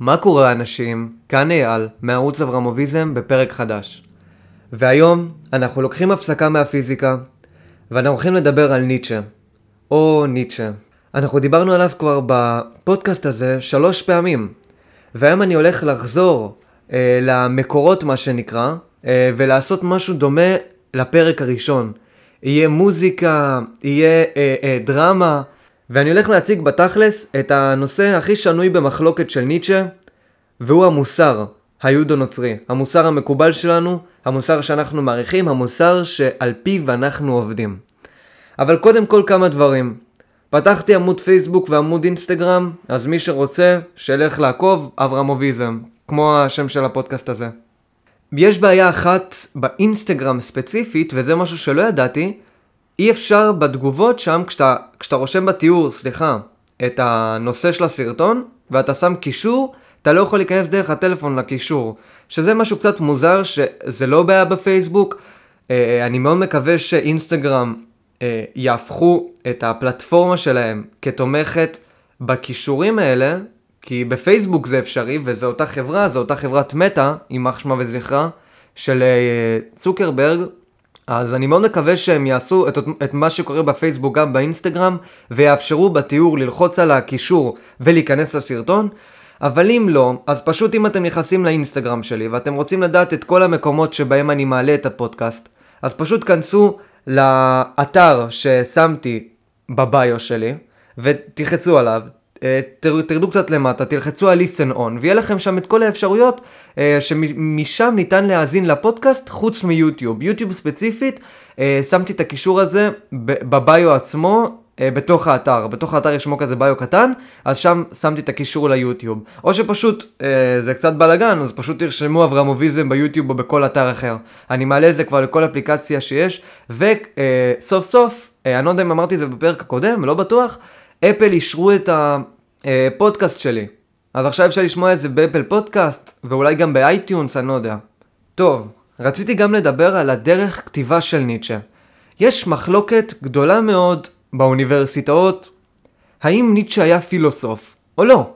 מה קורה אנשים? כאן אייל, מערוץ אברמוביזם בפרק חדש. והיום אנחנו לוקחים הפסקה מהפיזיקה, ואנחנו הולכים לדבר על ניטשה. או ניטשה. אנחנו דיברנו עליו כבר בפודקאסט הזה שלוש פעמים, והיום אני הולך לחזור אה, למקורות מה שנקרא, אה, ולעשות משהו דומה לפרק הראשון. יהיה מוזיקה, יהיה אה, אה, דרמה, ואני הולך להציג בתכלס את הנושא הכי שנוי במחלוקת של ניטשה, והוא המוסר היהודו-נוצרי. המוסר המקובל שלנו, המוסר שאנחנו מעריכים, המוסר שעל פיו אנחנו עובדים. אבל קודם כל כמה דברים. פתחתי עמוד פייסבוק ועמוד אינסטגרם, אז מי שרוצה, שילך לעקוב, אברמוביזם, כמו השם של הפודקאסט הזה. יש בעיה אחת באינסטגרם ספציפית, וזה משהו שלא ידעתי, אי אפשר בתגובות שם, כשאתה, כשאתה רושם בתיאור, סליחה, את הנושא של הסרטון, ואתה שם קישור, אתה לא יכול להיכנס דרך הטלפון לקישור. שזה משהו קצת מוזר, שזה לא בעיה בפייסבוק. אה, אני מאוד מקווה שאינסטגרם אה, יהפכו את הפלטפורמה שלהם כתומכת בכישורים האלה, כי בפייסבוק זה אפשרי, וזו אותה חברה, זו אותה חברת מטא, יימח שמה וזכרה, של אה, צוקרברג, אז אני מאוד מקווה שהם יעשו את, את מה שקורה בפייסבוק גם באינסטגרם, ויאפשרו בתיאור ללחוץ על הקישור ולהיכנס לסרטון. אבל אם לא, אז פשוט אם אתם נכנסים לאינסטגרם שלי ואתם רוצים לדעת את כל המקומות שבהם אני מעלה את הפודקאסט, אז פשוט כנסו לאתר ששמתי בביו שלי, ותלחצו עליו, תרדו קצת למטה, תלחצו על listen on, ויהיה לכם שם את כל האפשרויות אה, שמשם ניתן להאזין לפודקאסט חוץ מיוטיוב. יוטיוב ספציפית, אה, שמתי את הקישור הזה בביו עצמו, בתוך האתר. בתוך האתר יש כזה ביו קטן, אז שם שמתי את הקישור ליוטיוב. או שפשוט, זה קצת בלאגן, אז פשוט תרשמו אברמוביזם ביוטיוב או בכל אתר אחר. אני מעלה את זה כבר לכל אפליקציה שיש, וסוף סוף, אני לא יודע אם אמרתי את זה בפרק הקודם, לא בטוח, אפל אישרו את הפודקאסט שלי. אז עכשיו אפשר לשמוע את זה ב Apple Podcast, ואולי גם ב iTunes, אני לא יודע. טוב, רציתי גם לדבר על הדרך כתיבה של ניטשה. יש מחלוקת גדולה מאוד באוניברסיטאות, האם ניטשה היה פילוסוף או לא.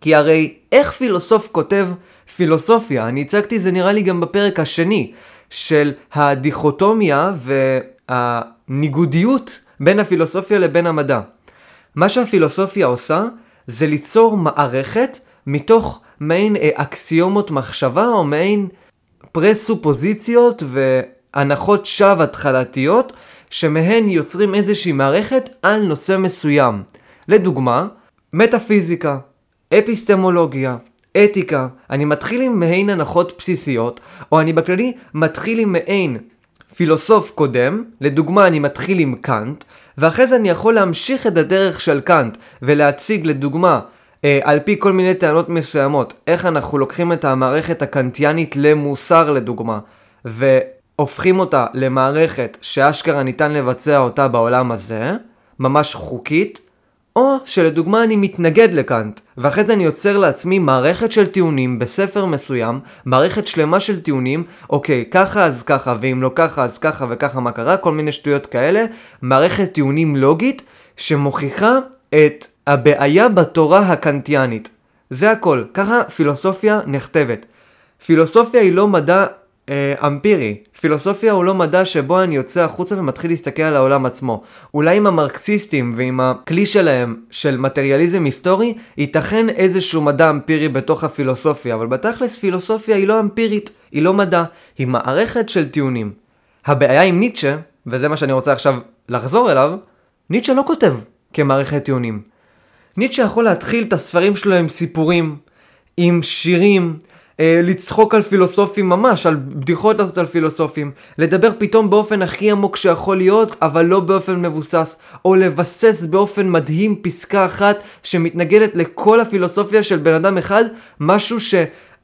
כי הרי איך פילוסוף כותב פילוסופיה? אני הצגתי זה נראה לי גם בפרק השני, של הדיכוטומיה והניגודיות בין הפילוסופיה לבין המדע. מה שהפילוסופיה עושה זה ליצור מערכת מתוך מעין אה, אקסיומות מחשבה או מעין פרסופוזיציות והנחות שווא התחלתיות שמהן יוצרים איזושהי מערכת על נושא מסוים. לדוגמה, מטאפיזיקה, אפיסטמולוגיה, אתיקה, אני מתחיל עם מעין הנחות בסיסיות, או אני בכללי מתחיל עם מעין פילוסוף קודם, לדוגמה אני מתחיל עם קאנט, ואחרי זה אני יכול להמשיך את הדרך של קאנט ולהציג לדוגמה אה, על פי כל מיני טענות מסוימות איך אנחנו לוקחים את המערכת הקאנטיאנית למוסר לדוגמה והופכים אותה למערכת שאשכרה ניתן לבצע אותה בעולם הזה ממש חוקית או שלדוגמה אני מתנגד לקאנט, ואחרי זה אני יוצר לעצמי מערכת של טיעונים בספר מסוים, מערכת שלמה של טיעונים, אוקיי, ככה אז ככה, ואם לא ככה אז ככה וככה מה קרה, כל מיני שטויות כאלה, מערכת טיעונים לוגית שמוכיחה את הבעיה בתורה הקנטיאנית. זה הכל, ככה פילוסופיה נכתבת. פילוסופיה היא לא מדע אמפירי. פילוסופיה הוא לא מדע שבו אני יוצא החוצה ומתחיל להסתכל על העולם עצמו. אולי עם המרקסיסטים ועם הכלי שלהם של מטריאליזם היסטורי, ייתכן איזשהו מדע אמפירי בתוך הפילוסופיה, אבל בתכלס פילוסופיה היא לא אמפירית, היא לא מדע, היא מערכת של טיעונים. הבעיה עם ניטשה, וזה מה שאני רוצה עכשיו לחזור אליו, ניטשה לא כותב כמערכת טיעונים. ניטשה יכול להתחיל את הספרים שלו עם סיפורים, עם שירים, אה, לצחוק על פילוסופים ממש, על בדיחות לעשות על פילוסופים, לדבר פתאום באופן הכי עמוק שיכול להיות, אבל לא באופן מבוסס, או לבסס באופן מדהים פסקה אחת שמתנגדת לכל הפילוסופיה של בן אדם אחד, משהו ש...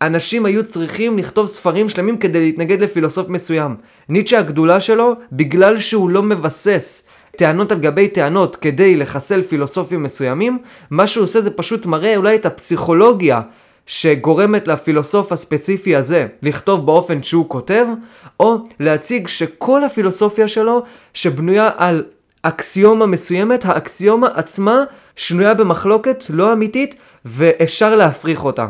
אנשים היו צריכים לכתוב ספרים שלמים כדי להתנגד לפילוסוף מסוים. ניטשה הגדולה שלו, בגלל שהוא לא מבסס טענות על גבי טענות כדי לחסל פילוסופים מסוימים, מה שהוא עושה זה פשוט מראה אולי את הפסיכולוגיה שגורמת לפילוסוף הספציפי הזה לכתוב באופן שהוא כותב, או להציג שכל הפילוסופיה שלו שבנויה על אקסיומה מסוימת, האקסיומה עצמה שנויה במחלוקת לא אמיתית ואפשר להפריך אותה.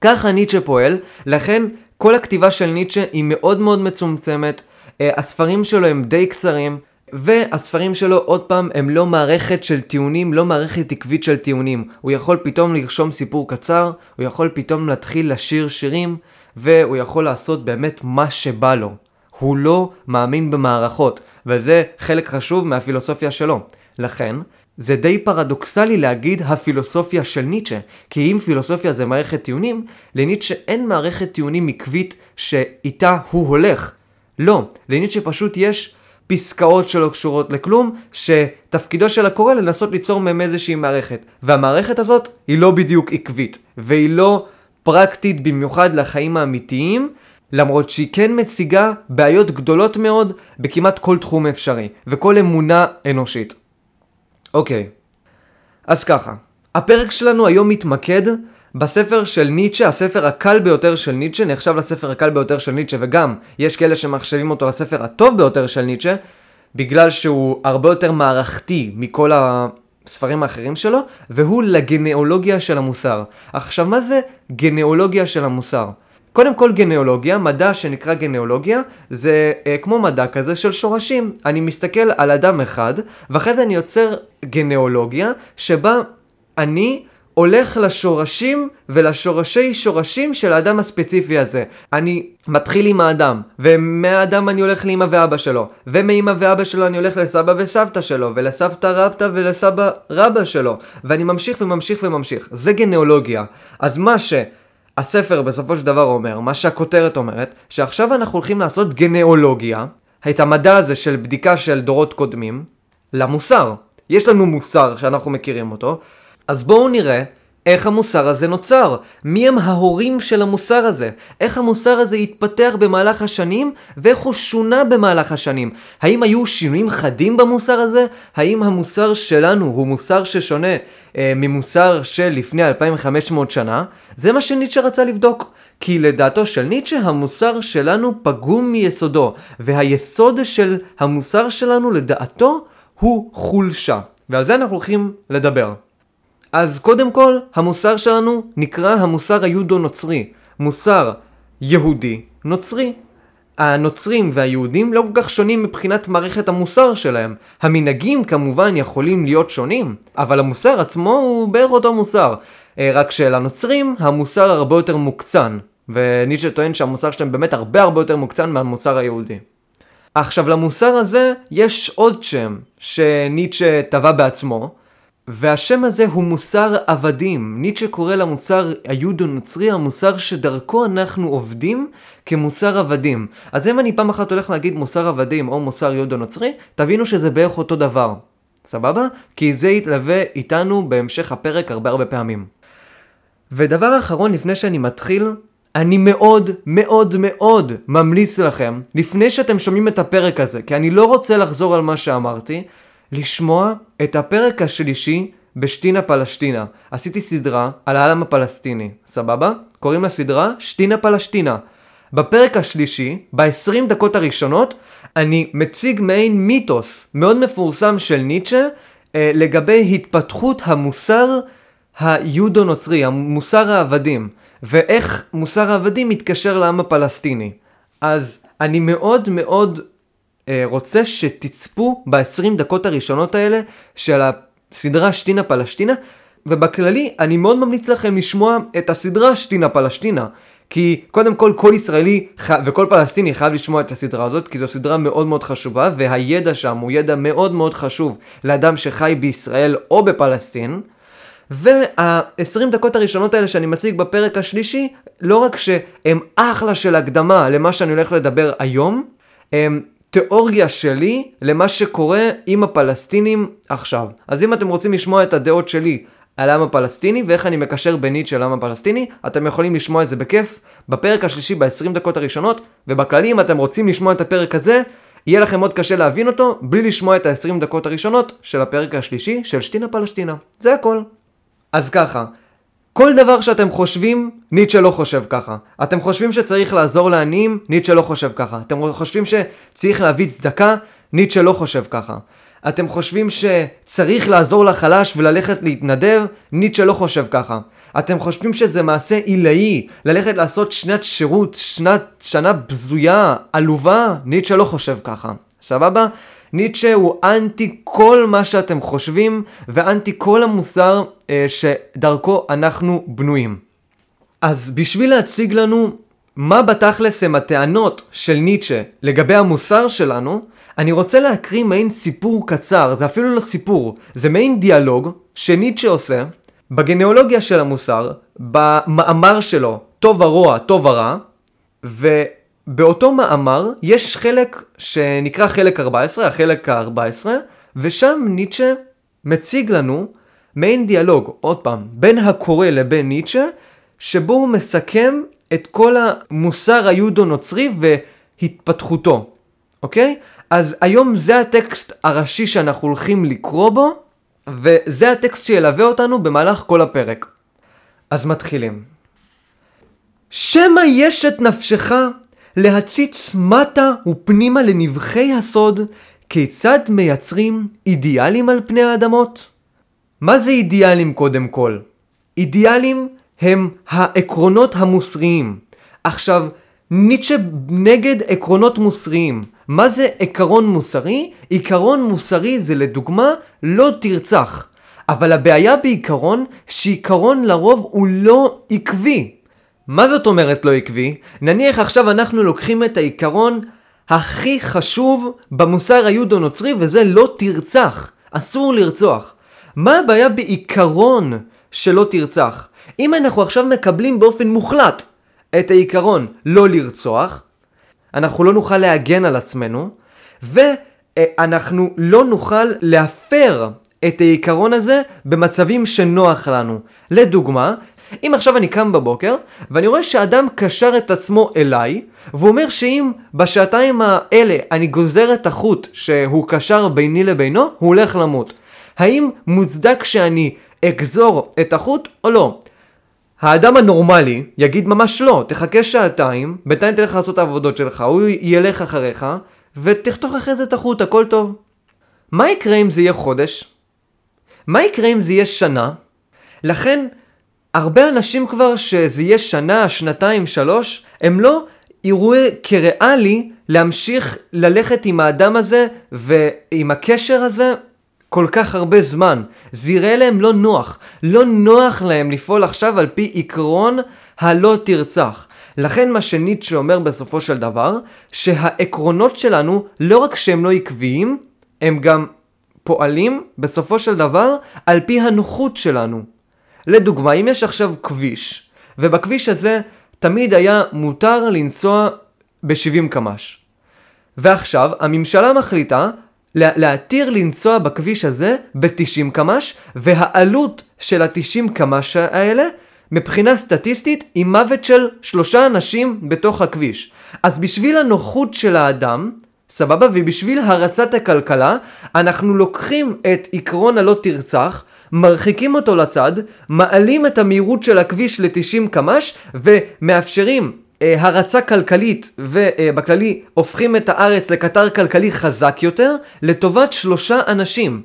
ככה ניטשה פועל, לכן כל הכתיבה של ניטשה היא מאוד מאוד מצומצמת, אה, הספרים שלו הם די קצרים, והספרים שלו, עוד פעם, הם לא מערכת של טיעונים, לא מערכת עקבית של טיעונים. הוא יכול פתאום לרשום סיפור קצר, הוא יכול פתאום להתחיל לשיר שירים, והוא יכול לעשות באמת מה שבא לו. הוא לא מאמין במערכות, וזה חלק חשוב מהפילוסופיה שלו. לכן, זה די פרדוקסלי להגיד הפילוסופיה של ניטשה, כי אם פילוסופיה זה מערכת טיעונים, לניטשה אין מערכת טיעונים עקבית שאיתה הוא הולך. לא, לניטשה פשוט יש פסקאות שלא קשורות לכלום, שתפקידו של הקורא לנסות ליצור מהם איזושהי מערכת. והמערכת הזאת היא לא בדיוק עקבית, והיא לא פרקטית במיוחד לחיים האמיתיים, למרות שהיא כן מציגה בעיות גדולות מאוד בכמעט כל תחום אפשרי, וכל אמונה אנושית. אוקיי, אז ככה, הפרק שלנו היום מתמקד בספר של ניטשה, הספר הקל ביותר של ניטשה, נחשב לספר הקל ביותר של ניטשה, וגם יש כאלה שמחשבים אותו לספר הטוב ביותר של ניטשה, בגלל שהוא הרבה יותר מערכתי מכל הספרים האחרים שלו, והוא לגנאולוגיה של המוסר. עכשיו, מה זה גנאולוגיה של המוסר? קודם כל גנאולוגיה, מדע שנקרא גנאולוגיה, זה אה, כמו מדע כזה של שורשים. אני מסתכל על אדם אחד, ואחרי זה אני יוצר גנאולוגיה, שבה אני הולך לשורשים ולשורשי שורשים של האדם הספציפי הזה. אני מתחיל עם האדם, ומהאדם אני הולך לאמא ואבא שלו, ומאמא ואבא שלו אני הולך לסבא וסבתא שלו, ולסבתא רבתא ולסבא רבא שלו, ואני ממשיך וממשיך וממשיך. זה גנאולוגיה. אז מה ש... הספר בסופו של דבר אומר, מה שהכותרת אומרת, שעכשיו אנחנו הולכים לעשות גנאולוגיה, את המדע הזה של בדיקה של דורות קודמים, למוסר. יש לנו מוסר שאנחנו מכירים אותו, אז בואו נראה איך המוסר הזה נוצר, מי הם ההורים של המוסר הזה, איך המוסר הזה התפתח במהלך השנים ואיך הוא שונה במהלך השנים. האם היו שינויים חדים במוסר הזה? האם המוסר שלנו הוא מוסר ששונה אה, ממוסר של לפני 2500 שנה? זה מה שניטשה רצה לבדוק. כי לדעתו של ניטשה המוסר שלנו פגום מיסודו, והיסוד של המוסר שלנו לדעתו הוא חולשה. ועל זה אנחנו הולכים לדבר. אז קודם כל, המוסר שלנו נקרא המוסר היהודו-נוצרי. מוסר יהודי נוצרי. הנוצרים והיהודים לא כל כך שונים מבחינת מערכת המוסר שלהם. המנהגים כמובן יכולים להיות שונים, אבל המוסר עצמו הוא בערך אותו מוסר. אה, רק שלנוצרים המוסר הרבה יותר מוקצן. וניטשה טוען שהמוסר שלהם באמת הרבה הרבה יותר מוקצן מהמוסר היהודי. עכשיו למוסר הזה יש עוד שם שניטשה טבע בעצמו, והשם הזה הוא מוסר עבדים. ניטשה קורא למוסר היהודו-נוצרי המוסר שדרכו אנחנו עובדים כמוסר עבדים. אז אם אני פעם אחת הולך להגיד מוסר עבדים או מוסר יהודו-נוצרי, תבינו שזה בערך אותו דבר. סבבה? כי זה יתלווה איתנו בהמשך הפרק הרבה הרבה פעמים. ודבר אחרון לפני שאני מתחיל, אני מאוד מאוד מאוד ממליץ לכם, לפני שאתם שומעים את הפרק הזה, כי אני לא רוצה לחזור על מה שאמרתי, לשמוע את הפרק השלישי בשתינה פלשתינה. עשיתי סדרה על העם הפלסטיני, סבבה? קוראים לסדרה שתינה פלשתינה. בפרק השלישי, ב-20 דקות הראשונות, אני מציג מעין מיתוס מאוד מפורסם של ניטשה אה, לגבי התפתחות המוסר היהודו-נוצרי, המוסר העבדים, ואיך מוסר העבדים מתקשר לעם הפלסטיני. אז אני מאוד מאוד רוצה שתצפו ב-20 דקות הראשונות האלה של הסדרה שתינה פלשתינה, ובכללי אני מאוד ממליץ לכם לשמוע את הסדרה שתינה פלשתינה. כי קודם כל כל ישראלי וכל פלסטיני חייב לשמוע את הסדרה הזאת כי זו סדרה מאוד מאוד חשובה והידע שם הוא ידע מאוד מאוד חשוב לאדם שחי בישראל או בפלסטין. וה-20 דקות הראשונות האלה שאני מציג בפרק השלישי לא רק שהם אחלה של הקדמה למה שאני הולך לדבר היום, הם תיאוריה שלי למה שקורה עם הפלסטינים עכשיו. אז אם אתם רוצים לשמוע את הדעות שלי על העם הפלסטיני ואיך אני מקשר בינית של העם הפלסטיני, אתם יכולים לשמוע את זה בכיף בפרק השלישי ב-20 דקות הראשונות, ובכללי אם אתם רוצים לשמוע את הפרק הזה, יהיה לכם מאוד קשה להבין אותו בלי לשמוע את ה-20 דקות הראשונות של הפרק השלישי של שתינה פלשתינה. זה הכל. אז ככה, כל דבר שאתם חושבים, ניטשה לא חושב ככה. אתם חושבים שצריך לעזור לעניים, ניטשה לא חושב ככה. אתם חושבים שצריך להביא צדקה, ניטשה לא חושב ככה. אתם חושבים שצריך לעזור לחלש וללכת להתנדב, ניטשה לא חושב ככה. אתם חושבים שזה מעשה עילאי, ללכת לעשות שנת שירות, שנת, שנה בזויה, עלובה? ניטשה לא חושב ככה, סבבה? ניטשה הוא אנטי כל מה שאתם חושבים, ואנטי כל המוסר אה, שדרכו אנחנו בנויים. אז בשביל להציג לנו מה בתכלס הם הטענות של ניטשה לגבי המוסר שלנו, אני רוצה להקריא מעין סיפור קצר, זה אפילו לא סיפור, זה מעין דיאלוג שניטשה עושה בגניאולוגיה של המוסר, במאמר שלו, טוב ורוע, טוב ורע, ובאותו מאמר יש חלק שנקרא חלק 14, החלק ה-14, ושם ניטשה מציג לנו מעין דיאלוג, עוד פעם, בין הקורא לבין ניטשה, שבו הוא מסכם את כל המוסר היהודו-נוצרי והתפתחותו, אוקיי? אז היום זה הטקסט הראשי שאנחנו הולכים לקרוא בו, וזה הטקסט שילווה אותנו במהלך כל הפרק. אז מתחילים. שמא יש את נפשך להציץ מטה ופנימה לנבחי הסוד, כיצד מייצרים אידיאלים על פני האדמות? מה זה אידיאלים קודם כל? אידיאלים הם העקרונות המוסריים. עכשיו, ניטשה נגד עקרונות מוסריים. מה זה עקרון מוסרי? עיקרון מוסרי זה לדוגמה לא תרצח. אבל הבעיה בעיקרון, שעיקרון לרוב הוא לא עקבי. מה זאת אומרת לא עקבי? נניח עכשיו אנחנו לוקחים את העיקרון הכי חשוב במוסר היהודו-נוצרי וזה לא תרצח. אסור לרצוח. מה הבעיה בעיקרון שלא תרצח? אם אנחנו עכשיו מקבלים באופן מוחלט את העיקרון לא לרצוח, אנחנו לא נוכל להגן על עצמנו, ואנחנו לא נוכל להפר את העיקרון הזה במצבים שנוח לנו. לדוגמה, אם עכשיו אני קם בבוקר, ואני רואה שאדם קשר את עצמו אליי, והוא אומר שאם בשעתיים האלה אני גוזר את החוט שהוא קשר ביני לבינו, הוא הולך למות. האם מוצדק שאני אגזור את החוט או לא? האדם הנורמלי יגיד ממש לא, תחכה שעתיים, בינתיים תלך לעשות את העבודות שלך, הוא ילך אחריך, ותחתוך אחרי זה את החוט, הכל טוב. מה יקרה אם זה יהיה חודש? מה יקרה אם זה יהיה שנה? לכן, הרבה אנשים כבר שזה יהיה שנה, שנתיים, שלוש, הם לא יראו כריאלי להמשיך ללכת עם האדם הזה ועם הקשר הזה כל כך הרבה זמן. זה יראה להם לא נוח. לא נוח להם לפעול עכשיו על פי עקרון הלא תרצח. לכן מה שניטשה אומר בסופו של דבר, שהעקרונות שלנו, לא רק שהם לא עקביים, הם גם פועלים בסופו של דבר על פי הנוחות שלנו. לדוגמה, אם יש עכשיו כביש, ובכביש הזה תמיד היה מותר לנסוע ב-70 קמ"ש. ועכשיו הממשלה מחליטה להתיר לנסוע בכביש הזה ב-90 קמ"ש, והעלות של ה-90 קמ"ש האלה, מבחינה סטטיסטית, היא מוות של שלושה אנשים בתוך הכביש. אז בשביל הנוחות של האדם, סבבה? ובשביל הרצת הכלכלה, אנחנו לוקחים את עקרון הלא תרצח, מרחיקים אותו לצד, מעלים את המהירות של הכביש ל-90 קמ"ש, ומאפשרים אה, הרצה כלכלית ובכללי הופכים את הארץ לקטר כלכלי חזק יותר לטובת שלושה אנשים.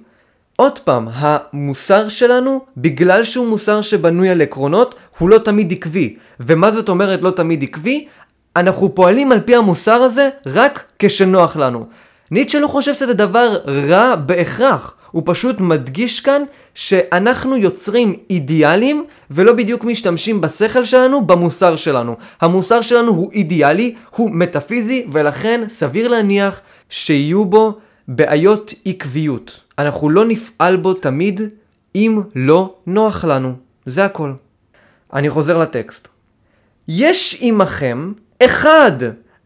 עוד פעם, המוסר שלנו, בגלל שהוא מוסר שבנוי על עקרונות, הוא לא תמיד עקבי. ומה זאת אומרת לא תמיד עקבי? אנחנו פועלים על פי המוסר הזה רק כשנוח לנו. ניטשה לא חושב שזה דבר רע בהכרח. הוא פשוט מדגיש כאן שאנחנו יוצרים אידיאלים ולא בדיוק משתמשים בשכל שלנו במוסר שלנו. המוסר שלנו הוא אידיאלי, הוא מטאפיזי ולכן סביר להניח שיהיו בו בעיות עקביות. אנחנו לא נפעל בו תמיד אם לא נוח לנו. זה הכל. אני חוזר לטקסט. יש עמכם אחד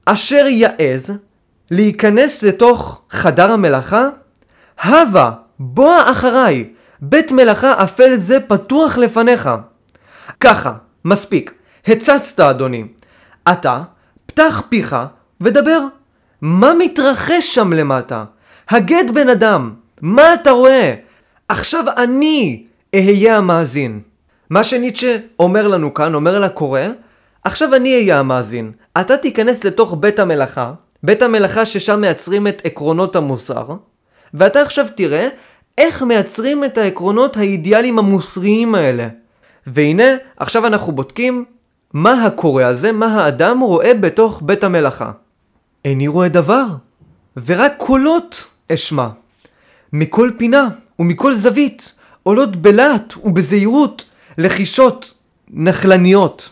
אשר יעז להיכנס לתוך חדר המלאכה? הווה בוא אחריי, בית מלאכה אפל זה פתוח לפניך. ככה, מספיק. הצצת אדוני. אתה, פתח פיך ודבר. מה מתרחש שם למטה? הגד בן אדם, מה אתה רואה? עכשיו אני אהיה המאזין. מה שניטשה אומר לנו כאן, אומר לקורא, עכשיו אני אהיה המאזין. אתה תיכנס לתוך בית המלאכה, בית המלאכה ששם מייצרים את עקרונות המוסר, ואתה עכשיו תראה איך מייצרים את העקרונות האידיאליים המוסריים האלה. והנה, עכשיו אנחנו בודקים מה הקורא הזה, מה האדם רואה בתוך בית המלאכה. איני רואה דבר, ורק קולות אשמע. מכל פינה ומכל זווית עולות בלהט ובזהירות לחישות נחלניות.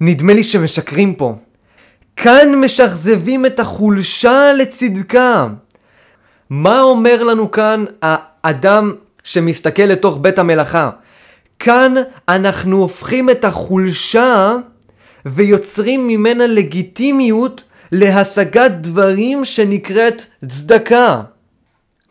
נדמה לי שמשקרים פה. כאן משכזבים את החולשה לצדקה. מה אומר לנו כאן האדם שמסתכל לתוך בית המלאכה? כאן אנחנו הופכים את החולשה ויוצרים ממנה לגיטימיות להשגת דברים שנקראת צדקה.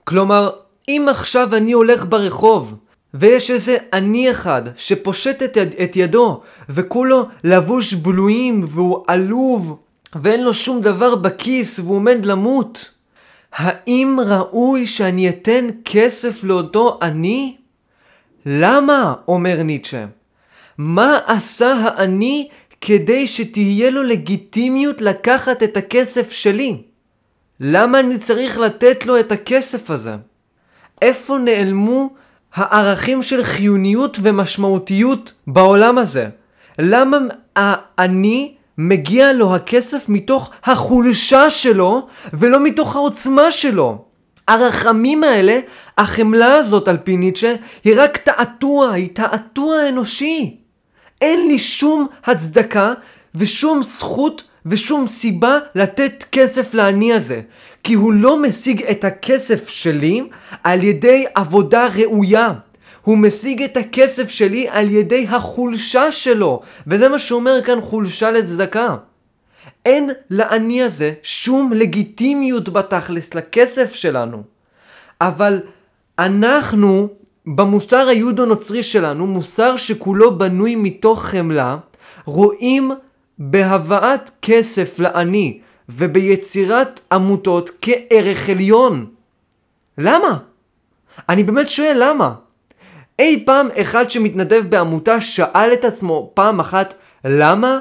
כלומר, אם עכשיו אני הולך ברחוב ויש איזה עני אחד שפושט את, יד, את ידו וכולו לבוש בלויים והוא עלוב ואין לו שום דבר בכיס והוא עומד למות, האם ראוי שאני אתן כסף לאותו עני? למה? אומר ניטשה. מה עשה העני כדי שתהיה לו לגיטימיות לקחת את הכסף שלי? למה אני צריך לתת לו את הכסף הזה? איפה נעלמו הערכים של חיוניות ומשמעותיות בעולם הזה? למה אני מגיע לו הכסף מתוך החולשה שלו ולא מתוך העוצמה שלו? הרחמים האלה, החמלה הזאת על פי ניטשה, היא רק תעתוע, היא תעתוע אנושי. אין לי שום הצדקה ושום זכות ושום סיבה לתת כסף לעני הזה. כי הוא לא משיג את הכסף שלי על ידי עבודה ראויה. הוא משיג את הכסף שלי על ידי החולשה שלו. וזה מה שאומר כאן חולשה לצדקה. אין לעני הזה שום לגיטימיות בתכלס לכסף שלנו. אבל אנחנו, במוסר היהודו-נוצרי שלנו, מוסר שכולו בנוי מתוך חמלה, רואים בהבאת כסף לעני וביצירת עמותות כערך עליון. למה? אני באמת שואל למה. אי פעם אחד שמתנדב בעמותה שאל את עצמו פעם אחת למה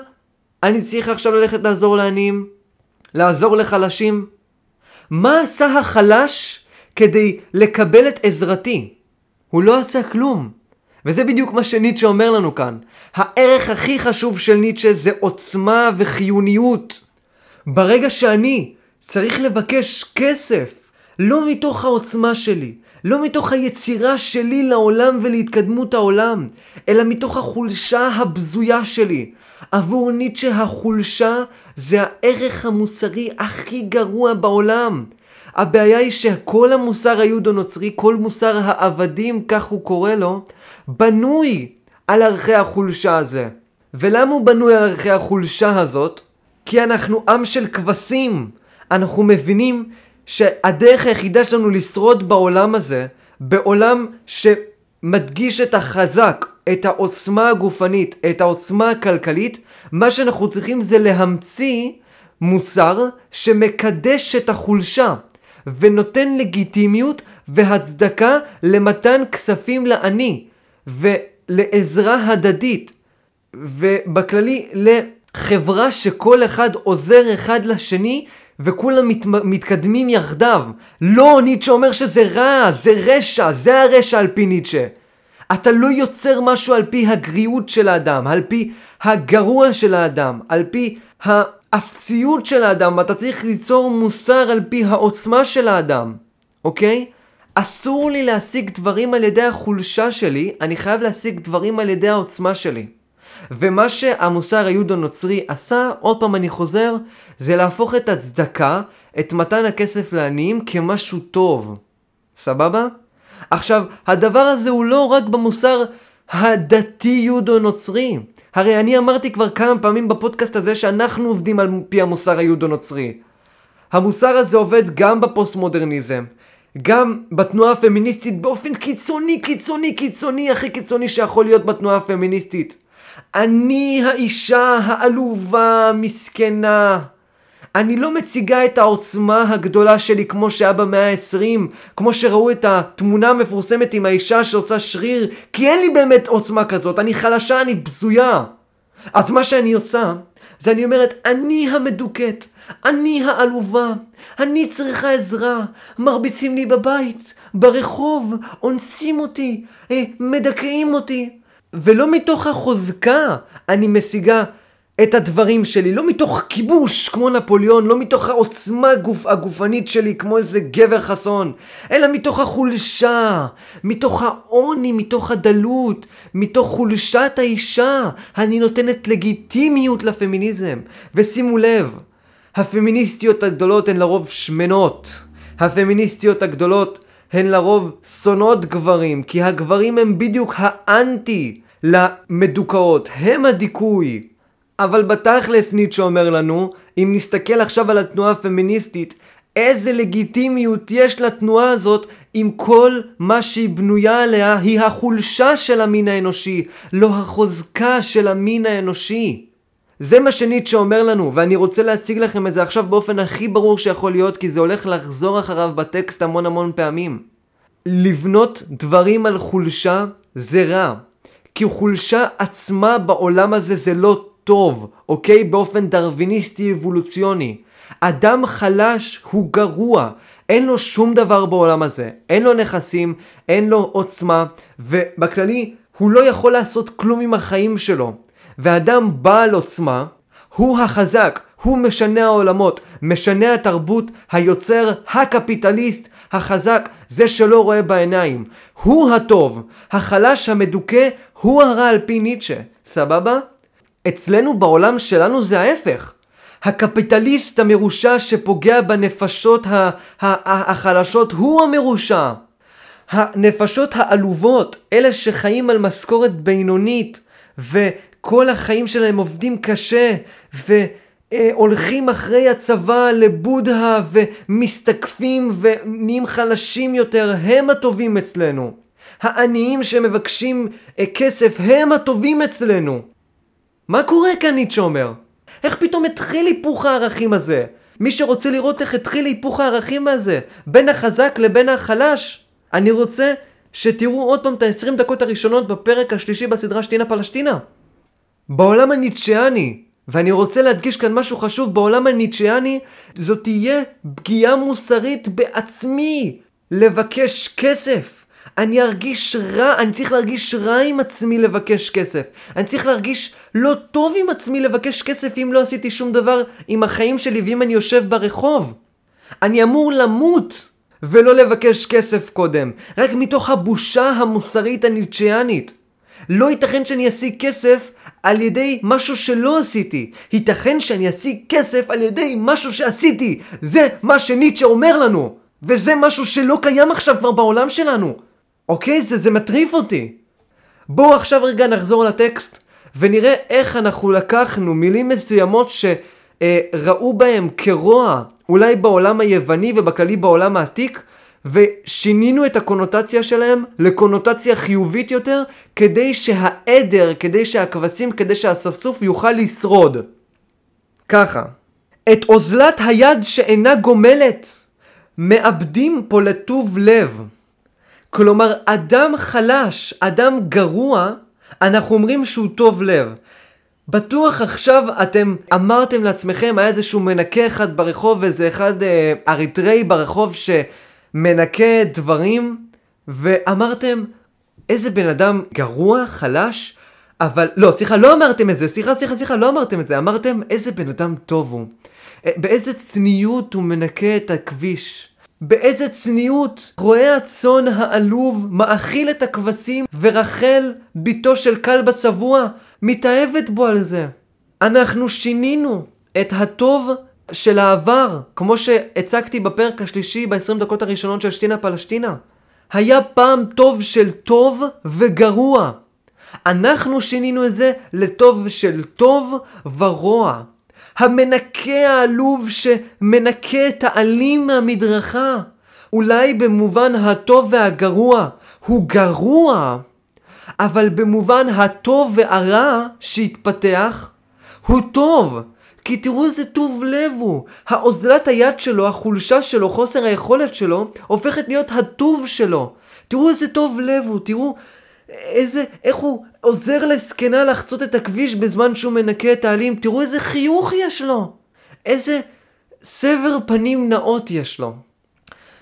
אני צריך עכשיו ללכת לעזור לעניים? לעזור לחלשים? מה עשה החלש כדי לקבל את עזרתי? הוא לא עשה כלום. וזה בדיוק מה שניטשה אומר לנו כאן. הערך הכי חשוב של ניטשה זה עוצמה וחיוניות. ברגע שאני צריך לבקש כסף, לא מתוך העוצמה שלי, לא מתוך היצירה שלי לעולם ולהתקדמות העולם, אלא מתוך החולשה הבזויה שלי. עבור ניטשה החולשה זה הערך המוסרי הכי גרוע בעולם. הבעיה היא שכל המוסר היהודו-נוצרי, כל מוסר העבדים, כך הוא קורא לו, בנוי על ערכי החולשה הזה. ולמה הוא בנוי על ערכי החולשה הזאת? כי אנחנו עם של כבשים. אנחנו מבינים שהדרך היחידה שלנו לשרוד בעולם הזה, בעולם שמדגיש את החזק, את העוצמה הגופנית, את העוצמה הכלכלית, מה שאנחנו צריכים זה להמציא מוסר שמקדש את החולשה ונותן לגיטימיות והצדקה למתן כספים לעני ולעזרה הדדית ובכללי לחברה שכל אחד עוזר אחד לשני וכולם מת, מתקדמים יחדיו. לא, ניטשה אומר שזה רע, זה רשע, זה הרשע על פי ניטשה. אתה לא יוצר משהו על פי הגריעות של האדם, על פי הגרוע של האדם, על פי האפציות של האדם, אתה צריך ליצור מוסר על פי העוצמה של האדם, אוקיי? אסור לי להשיג דברים על ידי החולשה שלי, אני חייב להשיג דברים על ידי העוצמה שלי. ומה שהמוסר היהודו-נוצרי עשה, עוד פעם אני חוזר, זה להפוך את הצדקה, את מתן הכסף לעניים, כמשהו טוב. סבבה? עכשיו, הדבר הזה הוא לא רק במוסר הדתי יהודו-נוצרי. הרי אני אמרתי כבר כמה פעמים בפודקאסט הזה שאנחנו עובדים על פי המוסר היהודו-נוצרי. המוסר הזה עובד גם בפוסט-מודרניזם, גם בתנועה הפמיניסטית באופן קיצוני, קיצוני, קיצוני, הכי קיצוני שיכול להיות בתנועה הפמיניסטית. אני האישה העלובה, מסכנה. אני לא מציגה את העוצמה הגדולה שלי כמו שהיה במאה ה-20, כמו שראו את התמונה המפורסמת עם האישה שעושה שריר, כי אין לי באמת עוצמה כזאת, אני חלשה, אני בזויה. אז מה שאני עושה, זה אני אומרת, אני המדוכאת, אני העלובה, אני צריכה עזרה, מרביצים לי בבית, ברחוב, אונסים אותי, אה, מדכאים אותי. ולא מתוך החוזקה אני משיגה את הדברים שלי, לא מתוך כיבוש כמו נפוליאון, לא מתוך העוצמה הגוף, הגופנית שלי כמו איזה גבר חסון, אלא מתוך החולשה, מתוך העוני, מתוך הדלות, מתוך חולשת האישה, אני נותנת לגיטימיות לפמיניזם. ושימו לב, הפמיניסטיות הגדולות הן לרוב שמנות. הפמיניסטיות הגדולות הן לרוב שונאות גברים, כי הגברים הם בדיוק האנטי למדוכאות, הם הדיכוי. אבל בתכלס ניטשה אומר לנו, אם נסתכל עכשיו על התנועה הפמיניסטית, איזה לגיטימיות יש לתנועה הזאת אם כל מה שהיא בנויה עליה היא החולשה של המין האנושי, לא החוזקה של המין האנושי. זה מה שניטשה אומר לנו, ואני רוצה להציג לכם את זה עכשיו באופן הכי ברור שיכול להיות, כי זה הולך לחזור אחריו בטקסט המון המון פעמים. לבנות דברים על חולשה זה רע, כי חולשה עצמה בעולם הזה זה לא טוב, אוקיי? באופן דרוויניסטי אבולוציוני. אדם חלש הוא גרוע, אין לו שום דבר בעולם הזה. אין לו נכסים, אין לו עוצמה, ובכללי הוא לא יכול לעשות כלום עם החיים שלו. ואדם בעל עוצמה, הוא החזק, הוא משנה העולמות, משנה התרבות, היוצר, הקפיטליסט, החזק, זה שלא רואה בעיניים. הוא הטוב, החלש המדוכא, הוא הרע על פי ניטשה. סבבה? אצלנו בעולם שלנו זה ההפך. הקפיטליסט המרושע שפוגע בנפשות החלשות הוא המרושע. הנפשות העלובות, אלה שחיים על משכורת בינונית וכל החיים שלהם עובדים קשה והולכים אחרי הצבא לבודהה ומסתקפים ונהיים חלשים יותר, הם הטובים אצלנו. העניים שמבקשים אה, כסף הם הטובים אצלנו. מה קורה כאן ניטשה אומר? איך פתאום התחיל היפוך הערכים הזה? מי שרוצה לראות איך התחיל היפוך הערכים הזה, בין החזק לבין החלש, אני רוצה שתראו עוד פעם את ה-20 דקות הראשונות בפרק השלישי בסדרה שטינה פלשתינה. בעולם הניטשיאני, ואני רוצה להדגיש כאן משהו חשוב, בעולם הניטשיאני זו תהיה פגיעה מוסרית בעצמי לבקש כסף. אני ארגיש רע, אני צריך להרגיש רע עם עצמי לבקש כסף. אני צריך להרגיש לא טוב עם עצמי לבקש כסף אם לא עשיתי שום דבר עם החיים שלי ואם אני יושב ברחוב. אני אמור למות ולא לבקש כסף קודם, רק מתוך הבושה המוסרית הניטשיאנית. לא ייתכן שאני אשיג כסף על ידי משהו שלא עשיתי. ייתכן שאני אשיג כסף על ידי משהו שעשיתי. זה מה שניטשה אומר לנו. וזה משהו שלא קיים עכשיו כבר בעולם שלנו. אוקיי? זה, זה מטריף אותי. בואו עכשיו רגע נחזור לטקסט ונראה איך אנחנו לקחנו מילים מסוימות שראו בהם כרוע, אולי בעולם היווני ובכללי בעולם העתיק, ושינינו את הקונוטציה שלהם לקונוטציה חיובית יותר, כדי שהעדר, כדי שהכבשים, כדי שהאספסוף יוכל לשרוד. ככה, את אוזלת היד שאינה גומלת, מאבדים פה לטוב לב. כלומר, אדם חלש, אדם גרוע, אנחנו אומרים שהוא טוב לב. בטוח עכשיו אתם אמרתם לעצמכם, היה איזשהו מנקה אחד ברחוב, איזה אחד אה, אריתראי ברחוב שמנקה דברים, ואמרתם, איזה בן אדם גרוע, חלש, אבל לא, סליחה, לא אמרתם את זה, סליחה, סליחה, סליחה, לא אמרתם את זה, אמרתם איזה בן אדם טוב הוא. אה, באיזה צניעות הוא מנקה את הכביש. באיזה צניעות רועה הצאן העלוב מאכיל את הכבשים ורחל, בתו של כלב הצבוע, מתאהבת בו על זה. אנחנו שינינו את הטוב של העבר, כמו שהצגתי בפרק השלישי ב-20 דקות הראשונות של שטינה פלשתינה. היה פעם טוב של טוב וגרוע. אנחנו שינינו את זה לטוב של טוב ורוע. המנקה העלוב שמנקה את העלים מהמדרכה. אולי במובן הטוב והגרוע הוא גרוע, אבל במובן הטוב והרע שהתפתח הוא טוב. כי תראו איזה טוב לב הוא. האוזלת היד שלו, החולשה שלו, חוסר היכולת שלו, הופכת להיות הטוב שלו. תראו איזה טוב לב הוא, תראו איזה, איך הוא עוזר לזקנה לחצות את הכביש בזמן שהוא מנקה את העלים. תראו איזה חיוך יש לו. איזה סבר פנים נאות יש לו.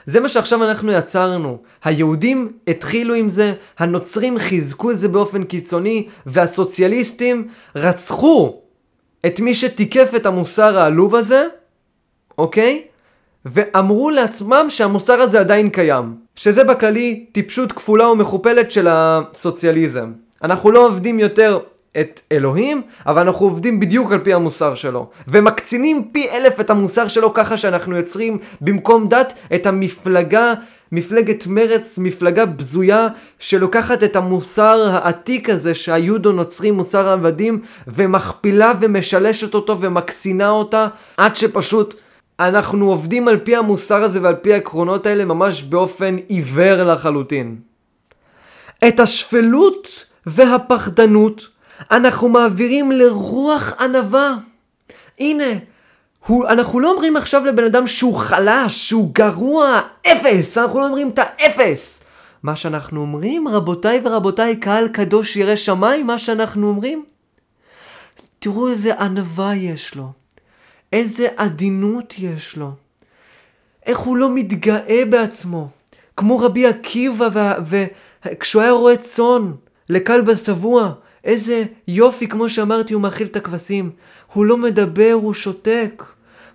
זה מה שעכשיו אנחנו יצרנו. היהודים התחילו עם זה, הנוצרים חיזקו את זה באופן קיצוני, והסוציאליסטים רצחו את מי שתיקף את המוסר העלוב הזה, אוקיי? ואמרו לעצמם שהמוסר הזה עדיין קיים. שזה בכללי טיפשות כפולה ומכופלת של הסוציאליזם. אנחנו לא עובדים יותר את אלוהים, אבל אנחנו עובדים בדיוק על פי המוסר שלו. ומקצינים פי אלף את המוסר שלו ככה שאנחנו יוצרים במקום דת את המפלגה, מפלגת מרץ, מפלגה בזויה שלוקחת את המוסר העתיק הזה שהיודו נוצרים מוסר העבדים ומכפילה ומשלשת אותו ומקצינה אותה עד שפשוט אנחנו עובדים על פי המוסר הזה ועל פי העקרונות האלה ממש באופן עיוור לחלוטין. את השפלות והפחדנות אנחנו מעבירים לרוח ענווה. הנה, הוא, אנחנו לא אומרים עכשיו לבן אדם שהוא חלש, שהוא גרוע, אפס, אנחנו לא אומרים את האפס. מה שאנחנו אומרים, רבותיי ורבותיי, קהל קדוש ירא שמיים, מה שאנחנו אומרים, תראו איזה ענווה יש לו, איזה עדינות יש לו, איך הוא לא מתגאה בעצמו, כמו רבי עקיבא, וכשהוא היה רואה צאן לכלב השבוע, איזה יופי, כמו שאמרתי, הוא מאכיל את הכבשים. הוא לא מדבר, הוא שותק.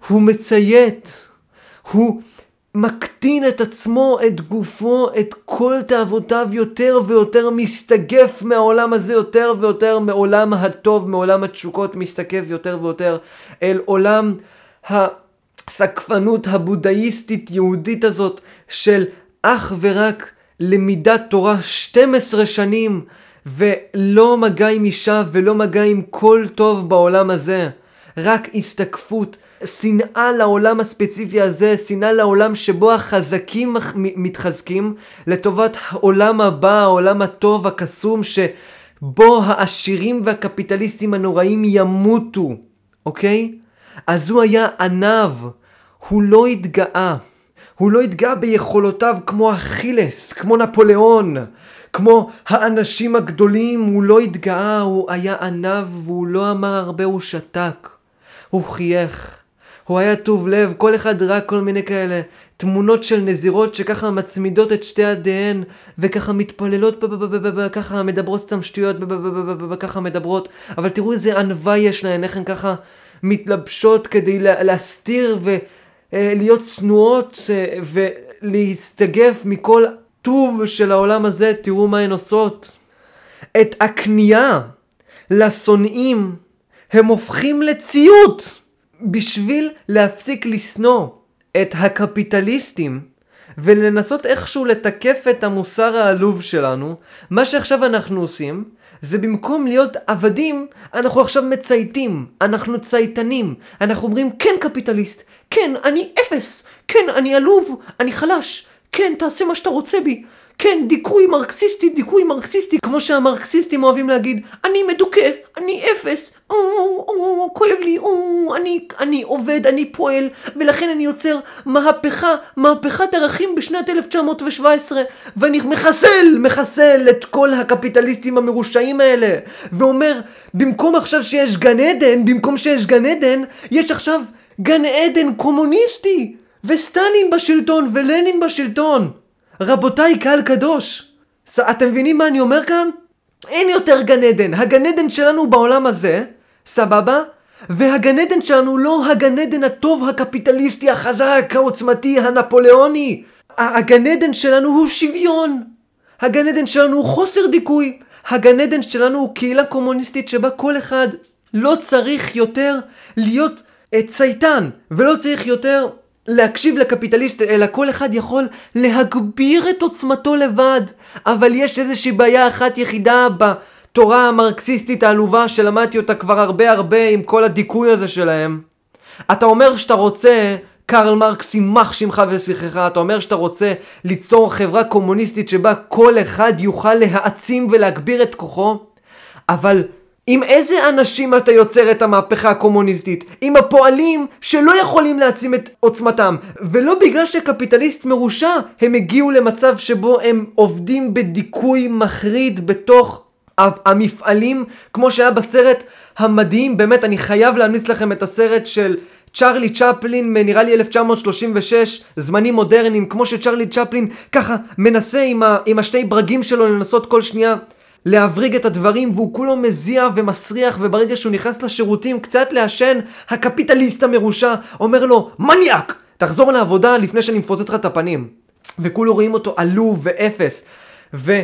הוא מציית. הוא מקטין את עצמו, את גופו, את כל תאוותיו יותר ויותר מסתגף מהעולם הזה יותר ויותר מעולם הטוב, מעולם התשוקות, מסתגף יותר ויותר אל עולם הסקפנות הבודהיסטית יהודית הזאת של אך ורק למידת תורה 12 שנים ולא מגע עם אישה ולא מגע עם כל טוב בעולם הזה. רק הסתקפות, שנאה לעולם הספציפי הזה, שנאה לעולם שבו החזקים מתחזקים, לטובת העולם הבא, העולם הטוב, הקסום, שבו העשירים והקפיטליסטים הנוראים ימותו, אוקיי? אז הוא היה עניו, הוא לא התגאה. הוא לא התגאה ביכולותיו כמו אכילס, כמו נפוליאון, כמו האנשים הגדולים, הוא לא התגאה, הוא היה עניו, והוא לא אמר הרבה, הוא שתק. הוא חייך. הוא היה טוב לב, כל אחד ראה כל מיני כאלה תמונות של נזירות שככה מצמידות את שתי ידיהן וככה מתפללות, ככה מדברות סתם שטויות, ככה מדברות, אבל תראו איזה ענווה יש להן, איך הן ככה מתלבשות כדי להסתיר ולהיות צנועות ולהסתגף מכל הטוב של העולם הזה, תראו מה הן עושות. את הכניעה לשונאים הם הופכים לציות בשביל להפסיק לשנוא את הקפיטליסטים ולנסות איכשהו לתקף את המוסר העלוב שלנו. מה שעכשיו אנחנו עושים זה במקום להיות עבדים, אנחנו עכשיו מצייתים, אנחנו צייתנים, אנחנו אומרים כן קפיטליסט, כן אני אפס, כן אני עלוב, אני חלש, כן, תעשה מה שאתה רוצה בי. כן, דיכוי מרקסיסטי, דיכוי מרקסיסטי, כמו שהמרקסיסטים אוהבים להגיד, אני מדוכא, אני אפס, או, או, כואב לי, או, אני, אני עובד, אני פועל, ולכן אני יוצר מהפכה, מהפכת ערכים בשנת 1917, ואני מחסל, מחסל את כל הקפיטליסטים המרושעים האלה, ואומר, במקום עכשיו שיש גן עדן, במקום שיש גן עדן, יש עכשיו גן עדן קומוניסטי. וסטלין בשלטון ולנין בשלטון. רבותיי, קהל קדוש. אתם מבינים מה אני אומר כאן? אין יותר גן עדן. הגן עדן שלנו בעולם הזה, סבבה? והגן עדן שלנו לא הגן עדן הטוב, הקפיטליסטי, החזק, העוצמתי, הנפוליאוני. הגן עדן שלנו הוא שוויון. הגן עדן שלנו הוא חוסר דיכוי. הגן עדן שלנו הוא קהילה קומוניסטית שבה כל אחד לא צריך יותר להיות צייתן, ולא צריך יותר להקשיב לקפיטליסט, אלא כל אחד יכול להגביר את עוצמתו לבד. אבל יש איזושהי בעיה אחת יחידה בתורה המרקסיסטית העלובה שלמדתי אותה כבר הרבה הרבה עם כל הדיכוי הזה שלהם. אתה אומר שאתה רוצה, קרל מרקס יימח שמך ושיחך, אתה אומר שאתה רוצה ליצור חברה קומוניסטית שבה כל אחד יוכל להעצים ולהגביר את כוחו, אבל עם איזה אנשים אתה יוצר את המהפכה הקומוניסטית? עם הפועלים שלא יכולים להעצים את עוצמתם. ולא בגלל שקפיטליסט מרושע הם הגיעו למצב שבו הם עובדים בדיכוי מחריד בתוך המפעלים, כמו שהיה בסרט המדהים, באמת אני חייב להמליץ לכם את הסרט של צ'רלי צ'פלין, נראה לי 1936, זמנים מודרניים, כמו שצ'רלי צ'פלין ככה מנסה עם, ה, עם השתי ברגים שלו לנסות כל שנייה להבריג את הדברים, והוא כולו מזיע ומסריח, וברגע שהוא נכנס לשירותים קצת לעשן, הקפיטליסט המרושע אומר לו, מניאק! תחזור לעבודה לפני שאני מפוצץ לך את הפנים. וכולו רואים אותו עלוב ואפס. ו...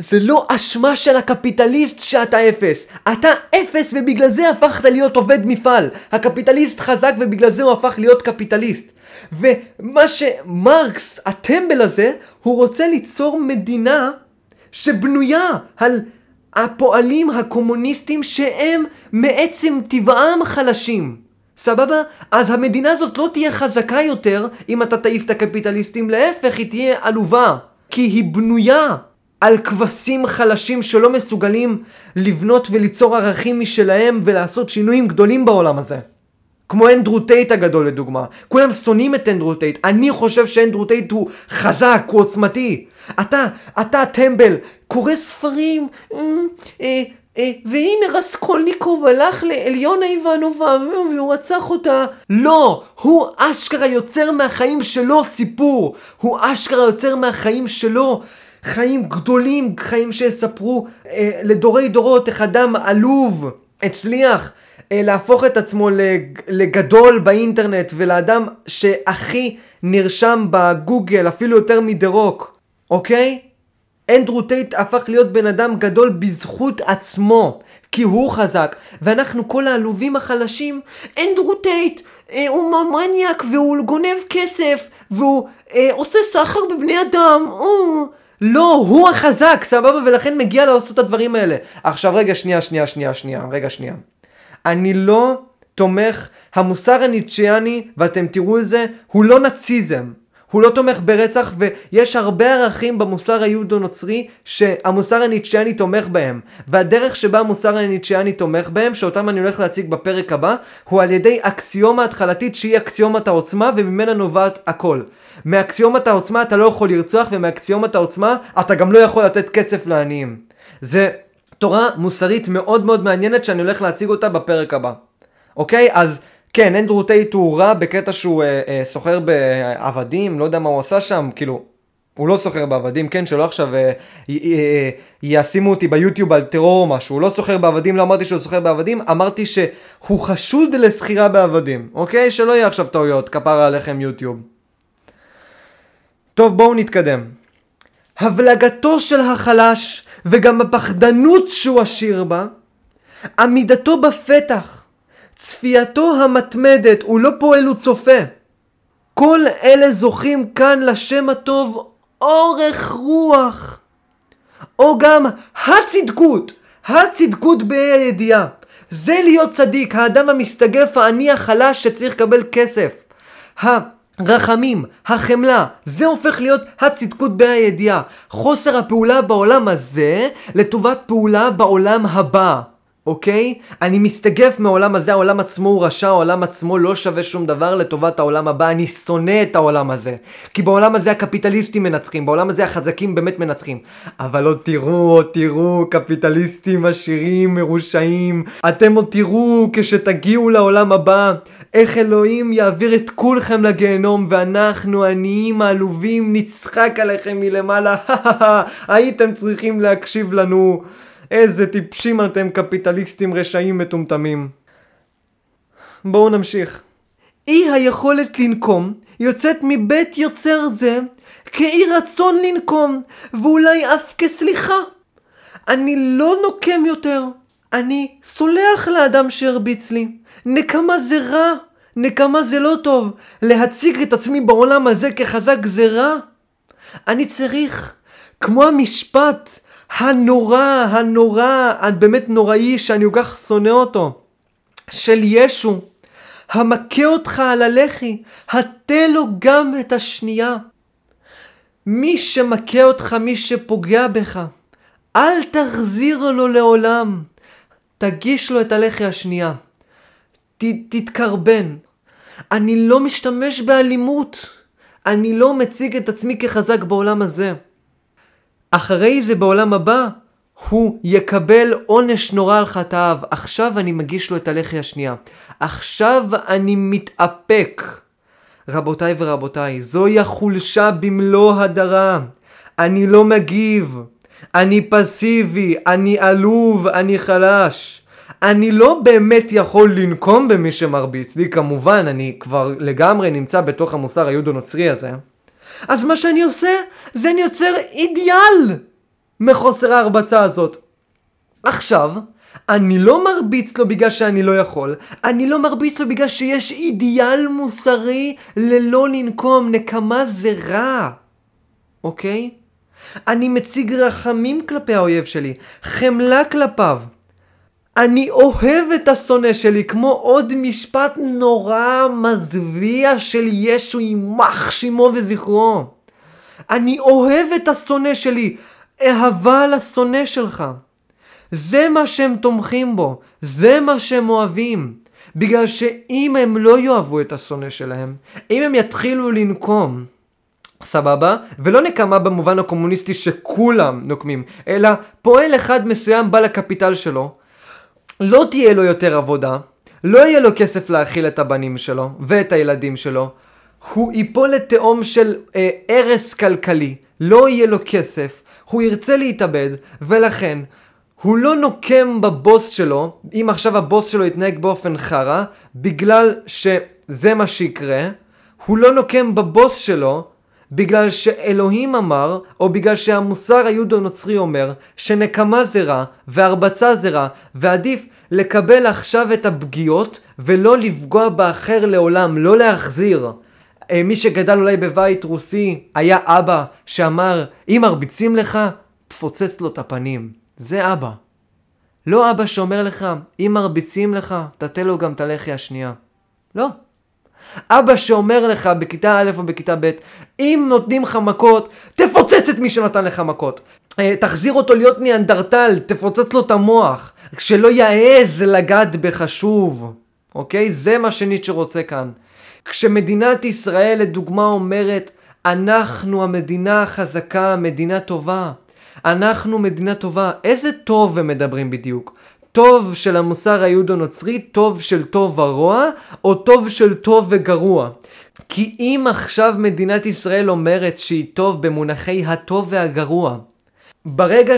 זה לא אשמה של הקפיטליסט שאתה אפס. אתה אפס ובגלל זה הפכת להיות עובד מפעל. הקפיטליסט חזק ובגלל זה הוא הפך להיות קפיטליסט. ומה שמרקס, הטמבל הזה, הוא רוצה ליצור מדינה שבנויה על הפועלים הקומוניסטים שהם מעצם טבעם חלשים. סבבה? אז המדינה הזאת לא תהיה חזקה יותר אם אתה תעיף את הקפיטליסטים, להפך היא תהיה עלובה. כי היא בנויה על כבשים חלשים שלא מסוגלים לבנות וליצור ערכים משלהם ולעשות שינויים גדולים בעולם הזה. כמו אנדרו טייט הגדול לדוגמה. כולם שונאים את אנדרו טייט. אני חושב שאנדרו טייט הוא חזק, הוא עוצמתי. אתה, אתה טמבל, קורא ספרים, אה, אה, אה, והנה רסקולניקוב הלך לאליונה איוונובנה והוא רצח אותה. לא, הוא אשכרה יוצר מהחיים שלו סיפור. הוא אשכרה יוצר מהחיים שלו חיים גדולים, חיים שיספרו אה, לדורי דורות איך אדם עלוב הצליח להפוך את עצמו לגדול באינטרנט ולאדם שהכי נרשם בגוגל אפילו יותר מ The Rock, אוקיי? אנדרו טייט הפך להיות בן אדם גדול בזכות עצמו, כי הוא חזק, ואנחנו כל העלובים החלשים, אנדרו טייט אה, הוא מניאק והוא גונב כסף והוא אה, עושה סחר בבני אדם, אה, לא, הוא החזק, סבבה, ולכן מגיע לעשות את הדברים האלה. עכשיו רגע, שנייה, שנייה, שנייה, שנייה, רגע, שנייה. אני לא תומך, המוסר הניטשיאני, ואתם תראו את זה, הוא לא נאציזם. הוא לא תומך ברצח, ויש הרבה ערכים במוסר היהודו-נוצרי שהמוסר הניטשיאני תומך בהם. והדרך שבה המוסר הניטשיאני תומך בהם, שאותם אני הולך להציג בפרק הבא, הוא על ידי אקסיומה התחלתית שהיא אקסיומת העוצמה, וממנה נובעת הכל. מאקסיומת העוצמה אתה לא יכול לרצוח, ומאקסיומת העוצמה אתה גם לא יכול לתת כסף לעניים. זה תורה מוסרית מאוד מאוד מעניינת שאני הולך להציג אותה בפרק הבא. אוקיי? אז כן, אנדרו טייט הוא רע בקטע שהוא אה, אה, סוחר בעבדים, לא יודע מה הוא עשה שם, כאילו, הוא לא סוחר בעבדים, כן, שלא עכשיו אה, אה, ישימו אותי ביוטיוב על טרור או משהו, הוא לא סוחר בעבדים, לא אמרתי שהוא סוחר בעבדים, אמרתי שהוא חשוד לסחירה בעבדים, אוקיי? שלא יהיה עכשיו טעויות, כפרה עליכם יוטיוב. טוב, בואו נתקדם. הבלגתו של החלש וגם הפחדנות שהוא עשיר בה, עמידתו בפתח, צפייתו המתמדת, הוא לא פועל, הוא צופה. כל אלה זוכים כאן לשם הטוב אורך רוח. או גם הצדקות, הצדקות בה"א הידיעה. זה להיות צדיק, האדם המסתגף, העני החלש שצריך לקבל כסף. הרחמים, החמלה, זה הופך להיות הצדקות בה"א הידיעה. חוסר הפעולה בעולם הזה לטובת פעולה בעולם הבא. אוקיי? אני מסתגף מהעולם הזה, העולם עצמו הוא רשע, העולם עצמו לא שווה שום דבר לטובת העולם הבא, אני שונא את העולם הזה. כי בעולם הזה הקפיטליסטים מנצחים, בעולם הזה החזקים באמת מנצחים. אבל עוד תראו, עוד תראו, קפיטליסטים עשירים, מרושעים, אתם עוד תראו כשתגיעו לעולם הבא, איך אלוהים יעביר את כולכם לגיהנום, ואנחנו עניים העלובים נצחק עליכם מלמעלה, הייתם צריכים להקשיב לנו. איזה טיפשים אתם קפיטליסטים רשעים מטומטמים. בואו נמשיך. אי היכולת לנקום יוצאת מבית יוצר זה כאי רצון לנקום, ואולי אף כסליחה. אני לא נוקם יותר, אני סולח לאדם שהרביץ לי. נקמה זה רע, נקמה זה לא טוב. להציג את עצמי בעולם הזה כחזק זה רע. אני צריך, כמו המשפט הנורא, הנורא, הבאמת נוראי, שאני כל כך שונא אותו, של ישו, המכה אותך על הלחי, הטה לו גם את השנייה. מי שמכה אותך, מי שפוגע בך, אל תחזיר לו לעולם. תגיש לו את הלחי השנייה. ת, תתקרבן. אני לא משתמש באלימות. אני לא מציג את עצמי כחזק בעולם הזה. אחרי זה בעולם הבא, הוא יקבל עונש נורא על חטאיו. עכשיו אני מגיש לו את הלחי השנייה. עכשיו אני מתאפק. רבותיי ורבותיי, זוהי החולשה במלוא הדרה. אני לא מגיב. אני פסיבי, אני עלוב, אני חלש. אני לא באמת יכול לנקום במי שמרביץ לי, כמובן, אני כבר לגמרי נמצא בתוך המוסר היהודו-נוצרי הזה. אז מה שאני עושה, זה אני יוצר אידיאל מחוסר ההרבצה הזאת. עכשיו, אני לא מרביץ לו בגלל שאני לא יכול, אני לא מרביץ לו בגלל שיש אידיאל מוסרי ללא לנקום, נקמה זה רע, אוקיי? אני מציג רחמים כלפי האויב שלי, חמלה כלפיו. אני אוהב את השונא שלי, כמו עוד משפט נורא מזוויע של ישו, יימח שמו וזכרו. אני אוהב את השונא שלי, אהבה לשונא שלך. זה מה שהם תומכים בו, זה מה שהם אוהבים. בגלל שאם הם לא יאהבו את השונא שלהם, אם הם יתחילו לנקום, סבבה? ולא נקמה במובן הקומוניסטי שכולם נוקמים, אלא פועל אחד מסוים בא לקפיטל שלו, לא תהיה לו יותר עבודה, לא יהיה לו כסף להאכיל את הבנים שלו ואת הילדים שלו, הוא ייפול לתהום של אה, הרס כלכלי, לא יהיה לו כסף, הוא ירצה להתאבד, ולכן הוא לא נוקם בבוס שלו, אם עכשיו הבוס שלו יתנהג באופן חרא, בגלל שזה מה שיקרה, הוא לא נוקם בבוס שלו, בגלל שאלוהים אמר, או בגלל שהמוסר היהודו-נוצרי אומר, שנקמה זה רע, והרבצה זה רע, ועדיף לקבל עכשיו את הפגיעות, ולא לפגוע באחר לעולם, לא להחזיר. אה, מי שגדל אולי בבית רוסי, היה אבא שאמר, אם מרביצים לך, תפוצץ לו את הפנים. זה אבא. לא אבא שאומר לך, אם מרביצים לך, תתן לו גם את הלחי השנייה. לא. אבא שאומר לך בכיתה א' או בכיתה ב', אם נותנים לך מכות, תפוצץ את מי שנתן לך מכות. אה, תחזיר אותו להיות ניאנדרטל, תפוצץ לו את המוח. שלא יעז לגעת בך שוב. אוקיי? זה מה שניטשה רוצה כאן. כשמדינת ישראל לדוגמה אומרת, אנחנו המדינה החזקה, מדינה טובה. אנחנו מדינה טובה. איזה טוב הם מדברים בדיוק? טוב של המוסר היהודו-נוצרי, טוב של טוב ורוע, או טוב של טוב וגרוע. כי אם עכשיו מדינת ישראל אומרת שהיא טוב במונחי הטוב והגרוע, ברגע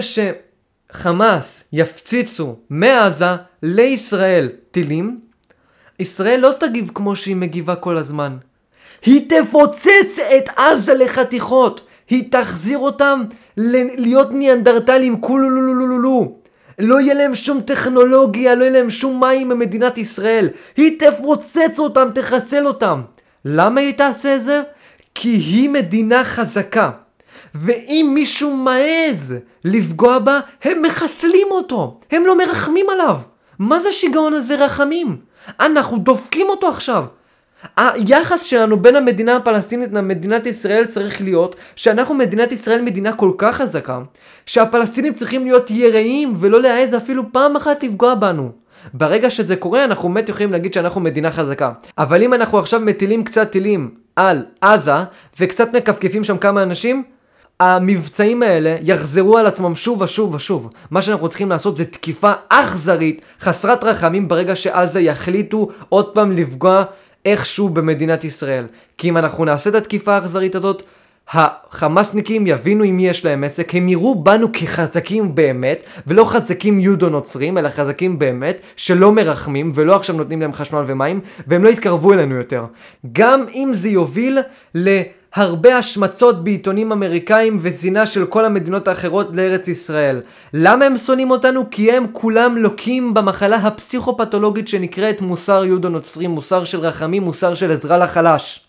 שחמאס יפציצו מעזה לישראל טילים, ישראל לא תגיב כמו שהיא מגיבה כל הזמן. היא תפוצץ את עזה לחתיכות. היא תחזיר אותם להיות ניאנדרטלים כולולולולולו. לא יהיה להם שום טכנולוגיה, לא יהיה להם שום מים במדינת ישראל. היא תפוצץ אותם, תחסל אותם. למה היא תעשה את זה? כי היא מדינה חזקה. ואם מישהו מעז לפגוע בה, הם מחסלים אותו. הם לא מרחמים עליו. מה זה השיגעון הזה רחמים? אנחנו דופקים אותו עכשיו. היחס שלנו בין המדינה הפלסטינית למדינת ישראל צריך להיות שאנחנו מדינת ישראל מדינה כל כך חזקה שהפלסטינים צריכים להיות יראים ולא להעז אפילו פעם אחת לפגוע בנו. ברגע שזה קורה אנחנו באמת יכולים להגיד שאנחנו מדינה חזקה. אבל אם אנחנו עכשיו מטילים קצת טילים על עזה וקצת מכפכפים שם כמה אנשים המבצעים האלה יחזרו על עצמם שוב ושוב ושוב. מה שאנחנו צריכים לעשות זה תקיפה אכזרית, חסרת רחמים, ברגע שעזה יחליטו עוד פעם לפגוע איכשהו במדינת ישראל. כי אם אנחנו נעשה את התקיפה האכזרית הזאת, החמאסניקים יבינו עם מי יש להם עסק, הם יראו בנו כחזקים באמת, ולא חזקים יודו נוצרים, אלא חזקים באמת, שלא מרחמים, ולא עכשיו נותנים להם חשמל ומים, והם לא יתקרבו אלינו יותר. גם אם זה יוביל ל... הרבה השמצות בעיתונים אמריקאים ושנאה של כל המדינות האחרות לארץ ישראל. למה הם שונאים אותנו? כי הם כולם לוקים במחלה הפסיכופתולוגית שנקראת מוסר יהודו נוצרי, מוסר של רחמים, מוסר של עזרה לחלש.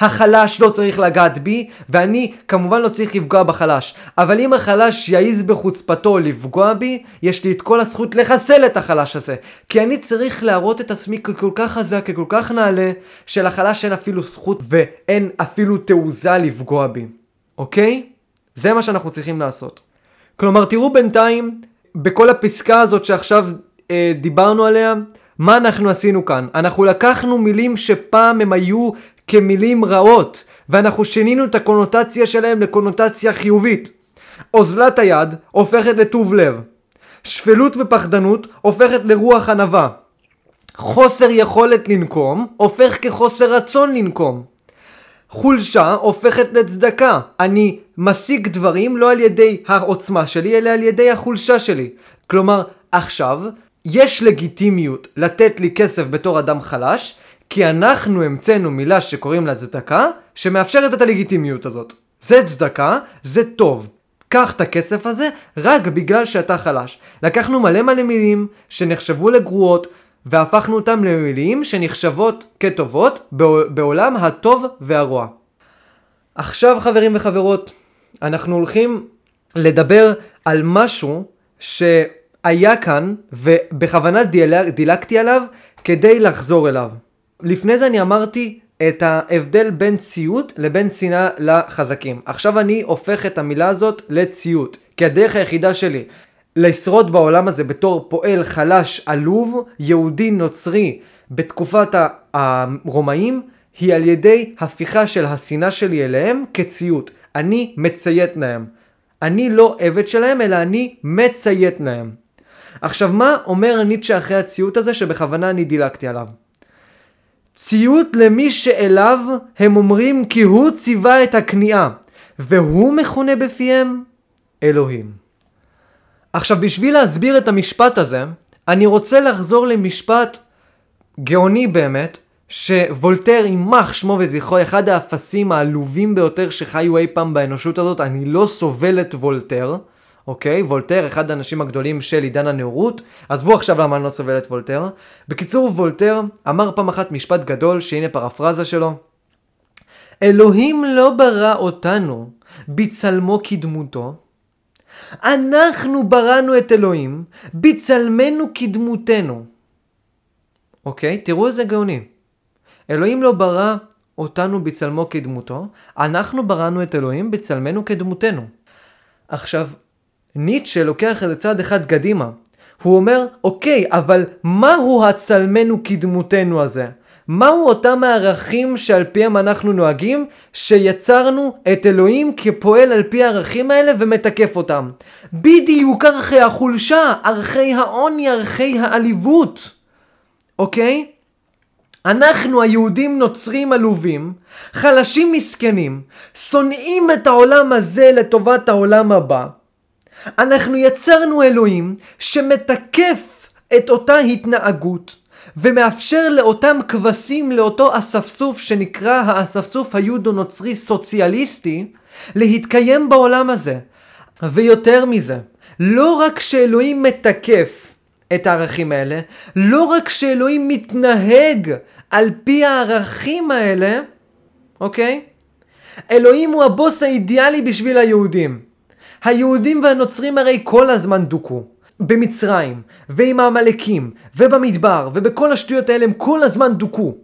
החלש לא צריך לגעת בי, ואני כמובן לא צריך לפגוע בחלש. אבל אם החלש יעז בחוצפתו לפגוע בי, יש לי את כל הזכות לחסל את החלש הזה. כי אני צריך להראות את עצמי ככל כך חזק, ככל כך נעלה, שלחלש אין אפילו זכות ואין אפילו תעוזה לפגוע בי. אוקיי? זה מה שאנחנו צריכים לעשות. כלומר, תראו בינתיים, בכל הפסקה הזאת שעכשיו אה, דיברנו עליה, מה אנחנו עשינו כאן? אנחנו לקחנו מילים שפעם הם היו כמילים רעות, ואנחנו שינינו את הקונוטציה שלהם לקונוטציה חיובית. אוזלת היד הופכת לטוב לב, שפלות ופחדנות הופכת לרוח ענווה. חוסר יכולת לנקום הופך כחוסר רצון לנקום. חולשה הופכת לצדקה. אני משיג דברים לא על ידי העוצמה שלי, אלא על ידי החולשה שלי. כלומר, עכשיו, יש לגיטימיות לתת לי כסף בתור אדם חלש, כי אנחנו המצאנו מילה שקוראים לה צדקה, שמאפשרת את הלגיטימיות הזאת. זה צדקה, זה טוב. קח את הכסף הזה רק בגלל שאתה חלש. לקחנו מלא מלא מילים שנחשבו לגרועות, והפכנו אותם למילים שנחשבות כטובות בעולם הטוב והרוע. עכשיו חברים וחברות, אנחנו הולכים לדבר על משהו שהיה כאן ובכוונה דיל... דילגתי עליו כדי לחזור אליו. לפני זה אני אמרתי את ההבדל בין ציות לבין שנאה לחזקים. עכשיו אני הופך את המילה הזאת לציות, כי הדרך היחידה שלי לשרוד בעולם הזה בתור פועל חלש עלוב, יהודי נוצרי בתקופת הרומאים, היא על ידי הפיכה של השנאה שלי אליהם כציות. אני מציית להם. אני לא עבד שלהם, אלא אני מציית להם. עכשיו, מה אומר ניטשה אחרי הציות הזה שבכוונה אני דילגתי עליו? ציות למי שאליו הם אומרים כי הוא ציווה את הכניעה, והוא מכונה בפיהם אלוהים. עכשיו בשביל להסביר את המשפט הזה, אני רוצה לחזור למשפט גאוני באמת, שוולטר ימח שמו וזכרו, אחד האפסים העלובים ביותר שחיו אי פעם באנושות הזאת, אני לא סובל את וולטר. אוקיי? וולטר, אחד האנשים הגדולים של עידן הנאורות. עזבו עכשיו למה אני לא סובל את וולטר. בקיצור, וולטר אמר פעם אחת משפט גדול, שהנה פרפרזה שלו. אלוהים לא ברא אותנו בצלמו כדמותו. אנחנו בראנו את אלוהים בצלמנו כדמותנו. אוקיי? תראו איזה גאוני. אלוהים לא ברא אותנו בצלמו כדמותו, אנחנו בראנו את אלוהים בצלמנו כדמותנו. עכשיו, ניטשה לוקח את זה צעד אחד קדימה. הוא אומר, אוקיי, אבל מהו הצלמנו כדמותנו הזה? מהו אותם הערכים שעל פיהם אנחנו נוהגים, שיצרנו את אלוהים כפועל על פי הערכים האלה ומתקף אותם? בדיוק ערכי החולשה, ערכי העוני, ערכי העליבות, אוקיי? אנחנו היהודים נוצרים עלובים, חלשים מסכנים, שונאים את העולם הזה לטובת העולם הבא, אנחנו יצרנו אלוהים שמתקף את אותה התנהגות ומאפשר לאותם כבשים, לאותו אספסוף שנקרא האספסוף היהודו-נוצרי סוציאליסטי, להתקיים בעולם הזה. ויותר מזה, לא רק שאלוהים מתקף את הערכים האלה, לא רק שאלוהים מתנהג על פי הערכים האלה, אוקיי? אלוהים הוא הבוס האידיאלי בשביל היהודים. היהודים והנוצרים הרי כל הזמן דוכאו. במצרים, ועם העמלקים, ובמדבר, ובכל השטויות האלה הם כל הזמן דוכאו.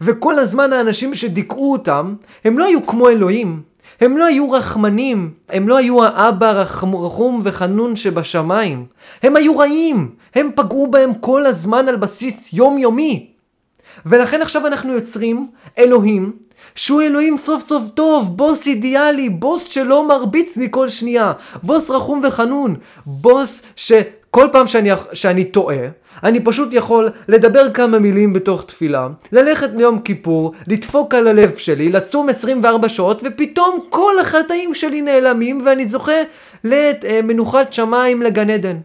וכל הזמן האנשים שדיכאו אותם, הם לא היו כמו אלוהים. הם לא היו רחמנים, הם לא היו האבא רחם, רחום וחנון שבשמיים. הם היו רעים, הם פגעו בהם כל הזמן על בסיס יומיומי. ולכן עכשיו אנחנו יוצרים אלוהים שהוא אלוהים סוף סוף טוב, בוס אידיאלי, בוס שלא מרביץ לי כל שנייה, בוס רחום וחנון, בוס שכל פעם שאני, שאני טועה, אני פשוט יכול לדבר כמה מילים בתוך תפילה, ללכת ליום כיפור, לדפוק על הלב שלי, לצום 24 שעות, ופתאום כל החטאים שלי נעלמים ואני זוכה למנוחת שמיים לגן עדן.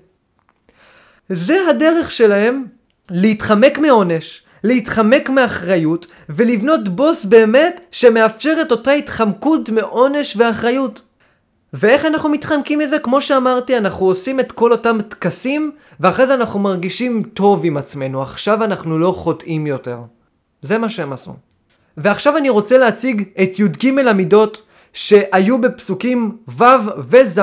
זה הדרך שלהם להתחמק מעונש, להתחמק מאחריות ולבנות בוס באמת שמאפשר את אותה התחמקות מעונש ואחריות. ואיך אנחנו מתחמקים מזה? כמו שאמרתי, אנחנו עושים את כל אותם טקסים ואחרי זה אנחנו מרגישים טוב עם עצמנו. עכשיו אנחנו לא חוטאים יותר. זה מה שהם עשו. ועכשיו אני רוצה להציג את י"ג המידות שהיו בפסוקים ו' וז'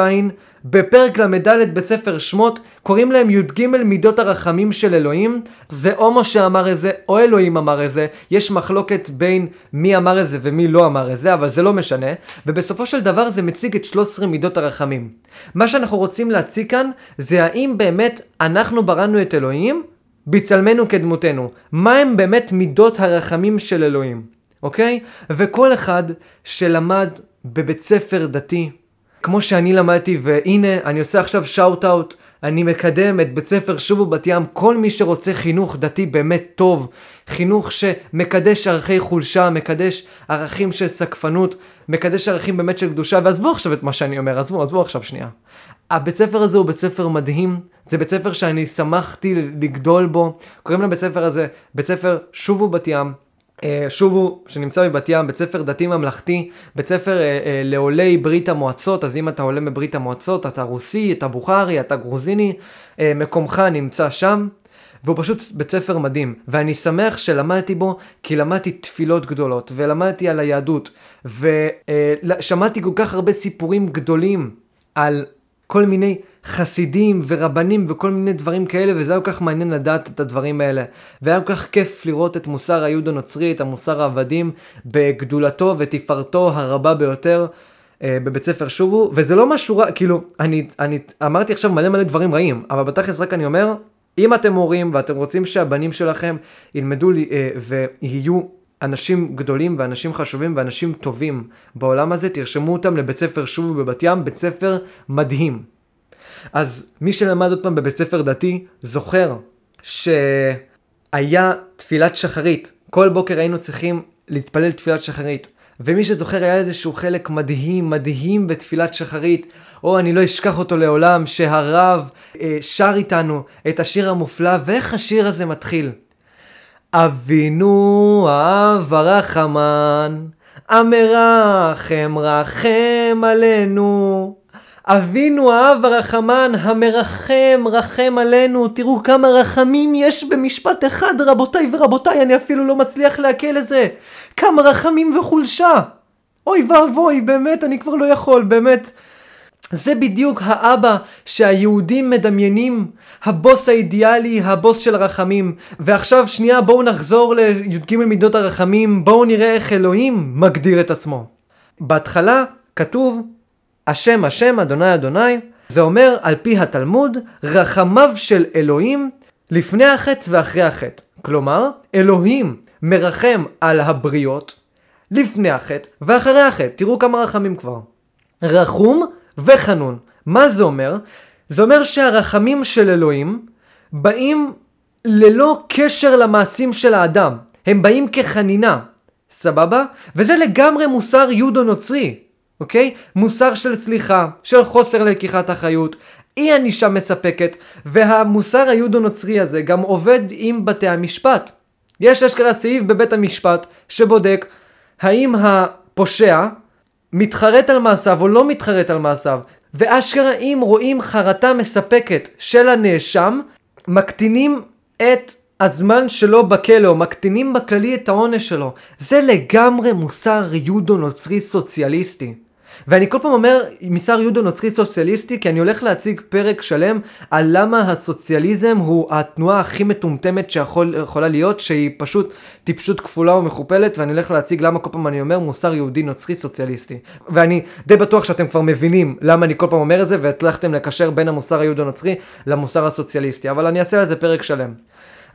בפרק ל"ד בספר שמות קוראים להם י"ג מידות הרחמים של אלוהים. זה או משה אמר את זה או אלוהים אמר את זה. יש מחלוקת בין מי אמר את זה ומי לא אמר את זה אבל זה לא משנה. ובסופו של דבר זה מציג את 13 מידות הרחמים. מה שאנחנו רוצים להציג כאן זה האם באמת אנחנו בראנו את אלוהים בצלמנו כדמותנו. מה הם באמת מידות הרחמים של אלוהים? אוקיי? וכל אחד שלמד בבית ספר דתי כמו שאני למדתי, והנה, אני עושה עכשיו שאוט אאוט אני מקדם את בית ספר שובו בת ים, כל מי שרוצה חינוך דתי באמת טוב, חינוך שמקדש ערכי חולשה, מקדש ערכים של סקפנות, מקדש ערכים באמת של קדושה, ועזבו עכשיו את מה שאני אומר, עזבו, עזבו עכשיו שנייה. הבית ספר הזה הוא בית ספר מדהים, זה בית ספר שאני שמחתי לגדול בו, קוראים לבית ספר הזה בית ספר שובו בת ים, שובו, שנמצא בבת ים, בית ספר דתי ממלכתי, בית ספר אה, אה, לעולי ברית המועצות, אז אם אתה עולה מברית המועצות, אתה רוסי, אתה בוכרי, אתה גרוזיני, אה, מקומך נמצא שם, והוא פשוט בית ספר מדהים, ואני שמח שלמדתי בו, כי למדתי תפילות גדולות, ולמדתי על היהדות, ושמעתי כל כך הרבה סיפורים גדולים על כל מיני חסידים ורבנים וכל מיני דברים כאלה, וזה היה כל כך מעניין לדעת את הדברים האלה. והיה כל כך כיף לראות את מוסר היהוד הנוצרי, את המוסר העבדים, בגדולתו ותפארתו הרבה ביותר. אה, בבית ספר שובו, וזה לא משהו רע, כאילו, אני, אני אמרתי עכשיו מלא מלא דברים רעים, אבל בתכלס רק אני אומר, אם אתם הורים ואתם רוצים שהבנים שלכם ילמדו אה, ויהיו אנשים גדולים ואנשים חשובים ואנשים טובים בעולם הזה, תרשמו אותם לבית ספר שובו בבת ים, בית ספר מדהים. אז מי שלמד עוד פעם בבית ספר דתי, זוכר שהיה תפילת שחרית. כל בוקר היינו צריכים להתפלל תפילת שחרית. ומי שזוכר היה איזשהו חלק מדהים, מדהים בתפילת שחרית, או אני לא אשכח אותו לעולם, שהרב אה, שר איתנו את השיר המופלא, ואיך השיר הזה מתחיל? אבינו אב הרחמן, המרחם רחם עלינו. אבינו האב הרחמן המרחם רחם עלינו. תראו כמה רחמים יש במשפט אחד רבותיי ורבותיי אני אפילו לא מצליח לעכל לזה. כמה רחמים וחולשה. אוי ואבוי באמת אני כבר לא יכול באמת זה בדיוק האבא שהיהודים מדמיינים, הבוס האידיאלי, הבוס של הרחמים. ועכשיו שנייה בואו נחזור לי"ג מידות הרחמים, בואו נראה איך אלוהים מגדיר את עצמו. בהתחלה כתוב השם השם אדוני אדוני, זה אומר על פי התלמוד, רחמיו של אלוהים לפני החטא ואחרי החטא. כלומר, אלוהים מרחם על הבריות לפני החטא ואחרי החטא. תראו כמה רחמים כבר. רחום וחנון. מה זה אומר? זה אומר שהרחמים של אלוהים באים ללא קשר למעשים של האדם. הם באים כחנינה. סבבה? וזה לגמרי מוסר יהודו נוצרי. אוקיי? מוסר של סליחה, של חוסר לקיחת אחריות, אי ענישה מספקת, והמוסר היהודו-נוצרי הזה גם עובד עם בתי המשפט. יש אשכרה סעיף בבית המשפט שבודק האם הפושע מתחרט על מעשיו או לא מתחרט על מעשיו, ואשכרה אם רואים חרטה מספקת של הנאשם, מקטינים את הזמן שלו בכלא, או מקטינים בכללי את העונש שלו. זה לגמרי מוסר יהודו נוצרי סוציאליסטי. ואני כל פעם אומר משר יהודו נוצרי סוציאליסטי כי אני הולך להציג פרק שלם על למה הסוציאליזם הוא התנועה הכי מטומטמת שיכולה להיות שהיא פשוט טיפשות כפולה ומכופלת ואני הולך להציג למה כל פעם אני אומר מוסר יהודי נוצרי סוציאליסטי ואני די בטוח שאתם כבר מבינים למה אני כל פעם אומר את זה והצלחתם לקשר בין המוסר היהודו נוצרי למוסר הסוציאליסטי אבל אני אעשה על זה פרק שלם.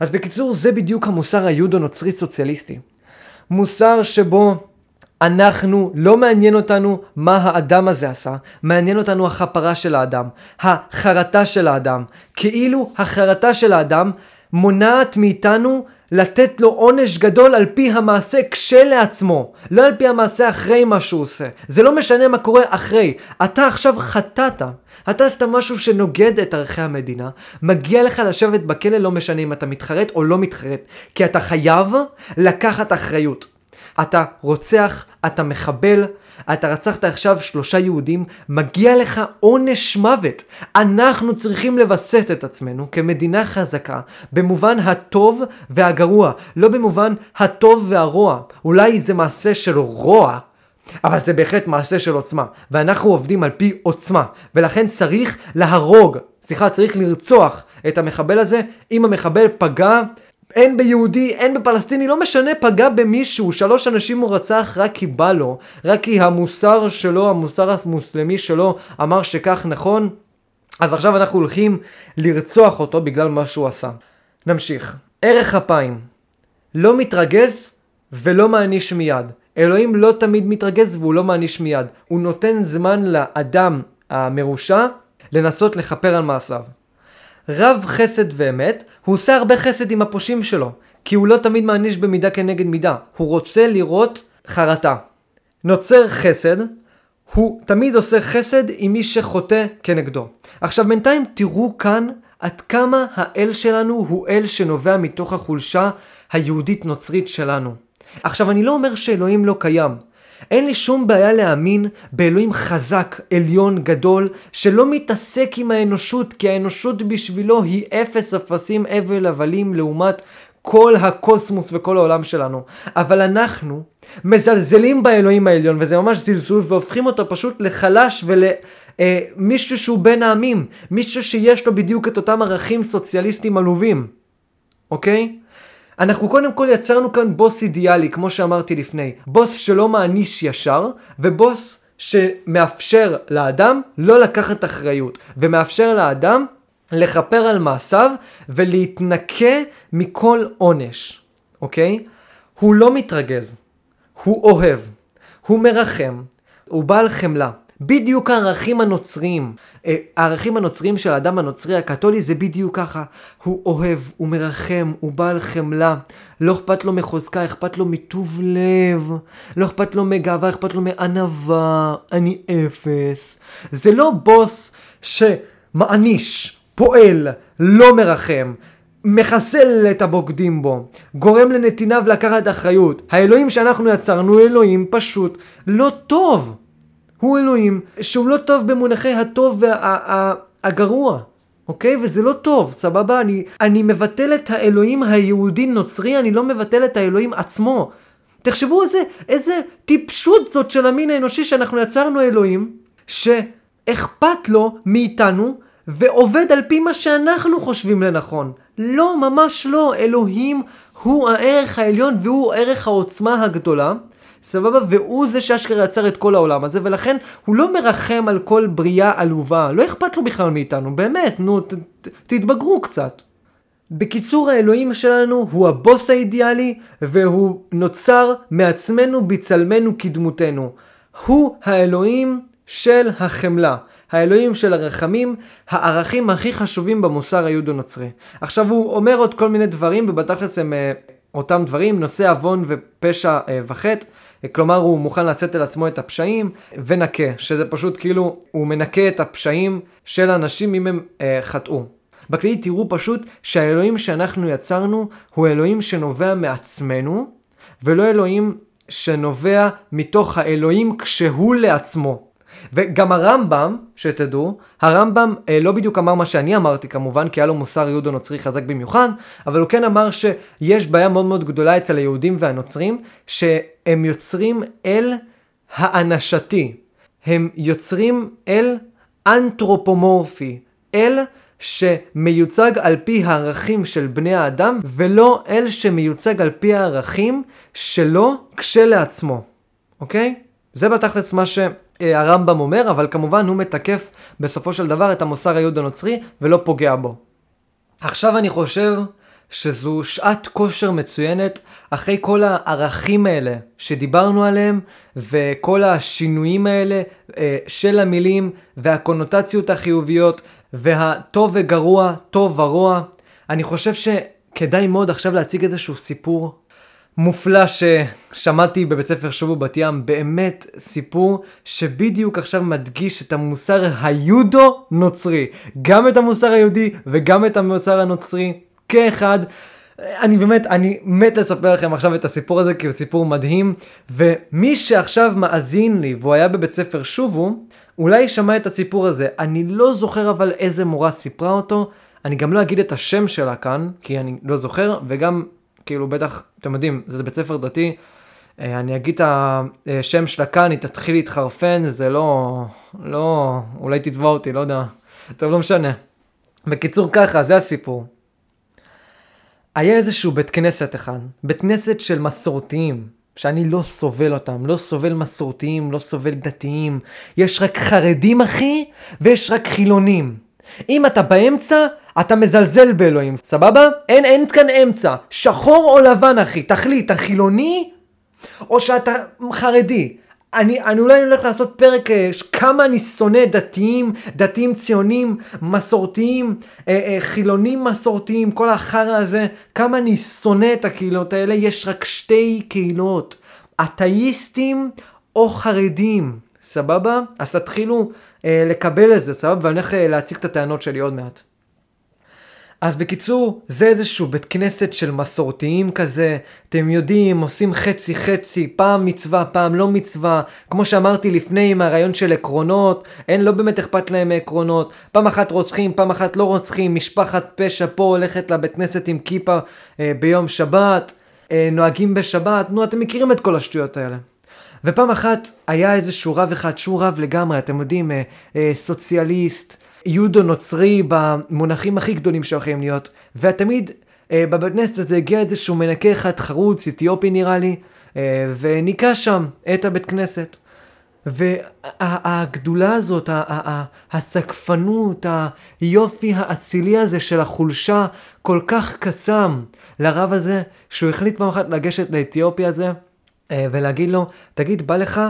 אז בקיצור זה בדיוק המוסר היהודו נוצרי סוציאליסטי. מוסר שבו אנחנו, לא מעניין אותנו מה האדם הזה עשה, מעניין אותנו החפרה של האדם, החרטה של האדם. כאילו החרטה של האדם מונעת מאיתנו לתת לו עונש גדול על פי המעשה כשלעצמו, לא על פי המעשה אחרי מה שהוא עושה. זה לא משנה מה קורה אחרי. אתה עכשיו חטאת. אתה עשית משהו שנוגד את ערכי המדינה, מגיע לך לשבת בכלא לא משנה אם אתה מתחרט או לא מתחרט, כי אתה חייב לקחת אחריות. אתה רוצח, אתה מחבל, אתה רצחת עכשיו שלושה יהודים, מגיע לך עונש מוות. אנחנו צריכים לווסת את עצמנו כמדינה חזקה, במובן הטוב והגרוע, לא במובן הטוב והרוע. אולי זה מעשה של רוע, אבל זה בהחלט מעשה של עוצמה, ואנחנו עובדים על פי עוצמה, ולכן צריך להרוג, סליחה, צריך לרצוח את המחבל הזה, אם המחבל פגע אין ביהודי, אין בפלסטיני, לא משנה, פגע במישהו, שלוש אנשים הוא רצח רק כי בא לו, רק כי המוסר שלו, המוסר המוסלמי שלו אמר שכך נכון, אז עכשיו אנחנו הולכים לרצוח אותו בגלל מה שהוא עשה. נמשיך. ערך אפיים. לא מתרגז ולא מעניש מיד. אלוהים לא תמיד מתרגז והוא לא מעניש מיד. הוא נותן זמן לאדם המרושע לנסות לכפר על מעשיו. רב חסד ואמת, הוא עושה הרבה חסד עם הפושעים שלו, כי הוא לא תמיד מעניש במידה כנגד מידה, הוא רוצה לראות חרטה. נוצר חסד, הוא תמיד עושה חסד עם מי שחוטא כנגדו. עכשיו בינתיים תראו כאן עד כמה האל שלנו הוא אל שנובע מתוך החולשה היהודית נוצרית שלנו. עכשיו אני לא אומר שאלוהים לא קיים. אין לי שום בעיה להאמין באלוהים חזק, עליון, גדול, שלא מתעסק עם האנושות, כי האנושות בשבילו היא אפס אפסים הבל הבלים לעומת כל הקוסמוס וכל העולם שלנו. אבל אנחנו מזלזלים באלוהים העליון, וזה ממש זלזול, והופכים אותו פשוט לחלש ולמישהו אה, שהוא בין העמים, מישהו שיש לו בדיוק את אותם ערכים סוציאליסטיים עלובים, אוקיי? אנחנו קודם כל יצרנו כאן בוס אידיאלי, כמו שאמרתי לפני. בוס שלא מעניש ישר, ובוס שמאפשר לאדם לא לקחת אחריות, ומאפשר לאדם לכפר על מעשיו ולהתנקה מכל עונש, אוקיי? הוא לא מתרגז, הוא אוהב, הוא מרחם, הוא בעל חמלה. בדיוק הערכים הנוצריים. אה, הערכים הנוצריים של האדם הנוצרי הקתולי זה בדיוק ככה. הוא אוהב, הוא מרחם, הוא בעל חמלה. לא אכפת לו מחוזקה, אכפת לו מטוב לב. לא אכפת לו מגאווה, אכפת לו מענווה. אני אפס. זה לא בוס שמעניש, פועל, לא מרחם. מחסל את הבוגדים בו, גורם לנתיניו לקחת אחריות. האלוהים שאנחנו יצרנו אלוהים פשוט לא טוב. הוא אלוהים שהוא לא טוב במונחי הטוב והגרוע. וה, אוקיי? וזה לא טוב, סבבה? אני, אני מבטל את האלוהים היהודי נוצרי, אני לא מבטל את האלוהים עצמו. תחשבו איזה, איזה טיפשות זאת של המין האנושי שאנחנו יצרנו אלוהים, שאכפת לו מאיתנו ועובד על פי מה שאנחנו חושבים לנכון. לא, ממש לא. אלוהים הוא הערך העליון והוא ערך העוצמה הגדולה. סבבה? והוא זה שאשכרה יצר את כל העולם הזה, ולכן הוא לא מרחם על כל בריאה עלובה. לא אכפת לו בכלל מאיתנו, באמת, נו, ת, ת, תתבגרו קצת. בקיצור, האלוהים שלנו הוא הבוס האידיאלי, והוא נוצר מעצמנו בצלמנו כדמותנו. הוא האלוהים של החמלה. האלוהים של הרחמים, הערכים הכי חשובים במוסר היהודו-נוצרי. עכשיו הוא אומר עוד כל מיני דברים, ובתכלס הם אה, אותם דברים, נושא עוון ופשע אה, וחטא. כלומר הוא מוכן לשאת על עצמו את הפשעים ונקה, שזה פשוט כאילו הוא מנקה את הפשעים של אנשים אם הם אה, חטאו. בכללי תראו פשוט שהאלוהים שאנחנו יצרנו הוא אלוהים שנובע מעצמנו ולא אלוהים שנובע מתוך האלוהים כשהוא לעצמו. וגם הרמב"ם, שתדעו, הרמב"ם אה, לא בדיוק אמר מה שאני אמרתי כמובן, כי היה לו מוסר יהודו נוצרי חזק במיוחד, אבל הוא כן אמר שיש בעיה מאוד מאוד גדולה אצל היהודים והנוצרים, שהם יוצרים אל האנשתי. הם יוצרים אל אנתרופומורפי, אל שמיוצג על פי הערכים של בני האדם, ולא אל שמיוצג על פי הערכים שלו כשלעצמו, אוקיי? זה בתכלס מה שהרמב"ם אומר, אבל כמובן הוא מתקף בסופו של דבר את המוסר היהוד הנוצרי ולא פוגע בו. עכשיו אני חושב שזו שעת כושר מצוינת אחרי כל הערכים האלה שדיברנו עליהם וכל השינויים האלה אה, של המילים והקונוטציות החיוביות והטוב וגרוע, טוב ורוע. אני חושב שכדאי מאוד עכשיו להציג איזשהו סיפור מופלא ששמעתי בבית ספר שובו בת ים, באמת סיפור שבדיוק עכשיו מדגיש את המוסר היודו נוצרי, גם את המוסר היהודי וגם את המוסר הנוצרי כאחד. אני באמת, אני מת לספר לכם עכשיו את הסיפור הזה כי הוא סיפור מדהים ומי שעכשיו מאזין לי והוא היה בבית ספר שובו, אולי שמע את הסיפור הזה. אני לא זוכר אבל איזה מורה סיפרה אותו, אני גם לא אגיד את השם שלה כאן, כי אני לא זוכר, וגם כאילו בטח, אתם יודעים, זה בית ספר דתי, אה, אני אגיד את השם שלה כאן, היא תתחיל להתחרפן, זה לא, לא, אולי תתבע אותי, לא יודע. טוב, לא משנה. בקיצור ככה, זה הסיפור. היה איזשהו בית כנסת אחד, בית כנסת של מסורתיים, שאני לא סובל אותם, לא סובל מסורתיים, לא סובל דתיים. יש רק חרדים אחי, ויש רק חילונים. אם אתה באמצע, אתה מזלזל באלוהים, סבבה? אין, אין כאן אמצע. שחור או לבן, אחי. תחליט, אתה חילוני או שאתה חרדי. אני, אני אולי הולך לעשות פרק אה, כמה אני שונא דתיים, דתיים ציונים, מסורתיים, אה, אה, חילונים מסורתיים, כל החרא הזה, כמה אני שונא את הקהילות האלה, יש רק שתי קהילות, אתאיסטים או חרדים, סבבה? אז תתחילו לקבל את זה, סבבה? ואני הולך להציג את הטענות שלי עוד מעט. אז בקיצור, זה איזשהו בית כנסת של מסורתיים כזה, אתם יודעים, עושים חצי חצי, פעם מצווה, פעם לא מצווה, כמו שאמרתי לפני עם הרעיון של עקרונות, אין, לא באמת אכפת להם מעקרונות, פעם אחת רוצחים, פעם אחת לא רוצחים, משפחת פשע פה הולכת לבית כנסת עם כיפה אה, ביום שבת, אה, נוהגים בשבת, נו אתם מכירים את כל השטויות האלה. ופעם אחת היה איזשהו רב אחד שהוא רב לגמרי, אתם יודעים, אה, אה, סוציאליסט, יהודו נוצרי במונחים הכי גדולים שיכולים להיות, ותמיד אה, בבית כנסת הזה הגיע איזשהו מנקה אחד חרוץ, אתיופי נראה לי, אה, וניקה שם את הבית כנסת. והגדולה הזאת, הסקפנות, היופי האצילי הזה של החולשה, כל כך קסם לרב הזה, שהוא החליט פעם אחת לגשת לאתיופי הזה, אה, ולהגיד לו, תגיד, בא לך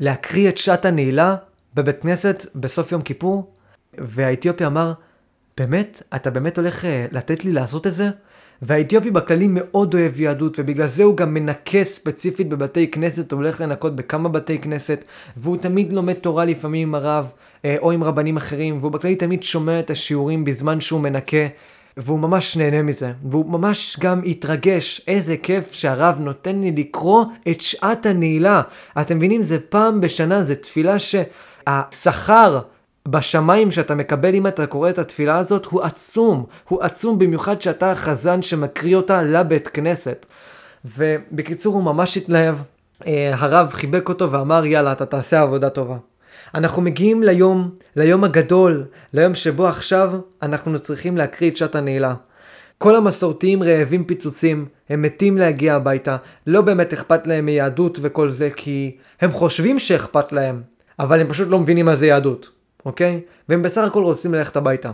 להקריא את שעת הנעילה בבית כנסת בסוף יום כיפור? והאתיופי אמר, באמת? אתה באמת הולך אה, לתת לי לעשות את זה? והאתיופי בכללי מאוד אוהב יהדות, ובגלל זה הוא גם מנקה ספציפית בבתי כנסת, הוא הולך לנקות בכמה בתי כנסת, והוא תמיד לומד תורה לפעמים עם הרב, אה, או עם רבנים אחרים, והוא בכללי תמיד שומע את השיעורים בזמן שהוא מנקה, והוא ממש נהנה מזה, והוא ממש גם התרגש, איזה כיף שהרב נותן לי לקרוא את שעת הנעילה. אתם מבינים, זה פעם בשנה, זה תפילה שהשכר בשמיים שאתה מקבל אם אתה קורא את התפילה הזאת הוא עצום, הוא עצום במיוחד שאתה החזן שמקריא אותה לבית כנסת. ובקיצור הוא ממש התלהב, אה, הרב חיבק אותו ואמר יאללה אתה תעשה עבודה טובה. אנחנו מגיעים ליום, ליום הגדול, ליום שבו עכשיו אנחנו צריכים להקריא את שעת הנעילה. כל המסורתיים רעבים פיצוצים, הם מתים להגיע הביתה, לא באמת אכפת להם מיהדות וכל זה, כי הם חושבים שאכפת להם, אבל הם פשוט לא מבינים מה זה יהדות, אוקיי? והם בסך הכל רוצים ללכת הביתה.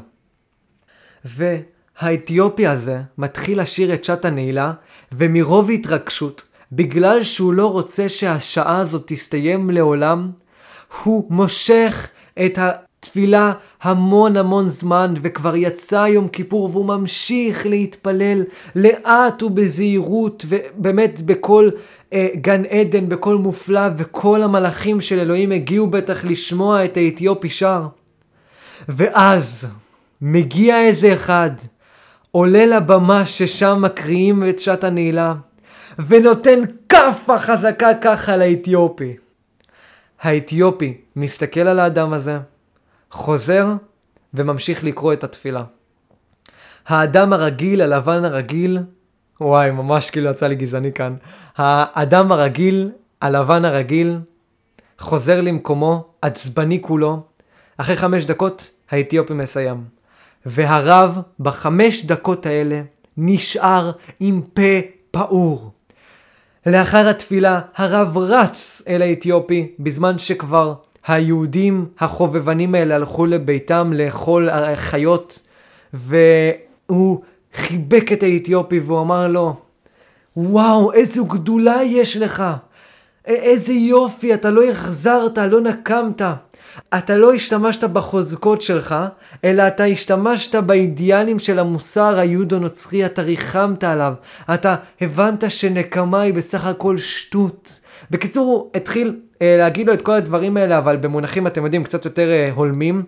והאתיופי הזה מתחיל לשיר את שעת הנעילה, ומרוב התרגשות, בגלל שהוא לא רוצה שהשעה הזאת תסתיים לעולם, הוא מושך את התפילה המון המון זמן, וכבר יצא יום כיפור, והוא ממשיך להתפלל לאט ובזהירות, ובאמת בכל גן עדן, בקול מופלא, וכל המלאכים של אלוהים הגיעו בטח לשמוע את האתיופי שר. ואז מגיע איזה אחד, עולה לבמה ששם מקריאים את שעת הנעילה, ונותן כאפה חזקה ככה לאתיופי. האתיופי מסתכל על האדם הזה, חוזר וממשיך לקרוא את התפילה. האדם הרגיל, הלבן הרגיל, וואי, ממש כאילו יצא לי גזעני כאן. האדם הרגיל, הלבן הרגיל, חוזר למקומו, עצבני כולו. אחרי חמש דקות, האתיופי מסיים. והרב, בחמש דקות האלה, נשאר עם פה פעור. לאחר התפילה הרב רץ אל האתיופי בזמן שכבר היהודים החובבנים האלה הלכו לביתם לאכול חיות והוא חיבק את האתיופי והוא אמר לו וואו איזו גדולה יש לך איזה יופי אתה לא החזרת לא נקמת אתה לא השתמשת בחוזקות שלך, אלא אתה השתמשת באידיאלים של המוסר היהודו-נוצרי, אתה ריחמת עליו. אתה הבנת שנקמה היא בסך הכל שטות. בקיצור, הוא התחיל אה, להגיד לו את כל הדברים האלה, אבל במונחים, אתם יודעים, קצת יותר אה, הולמים.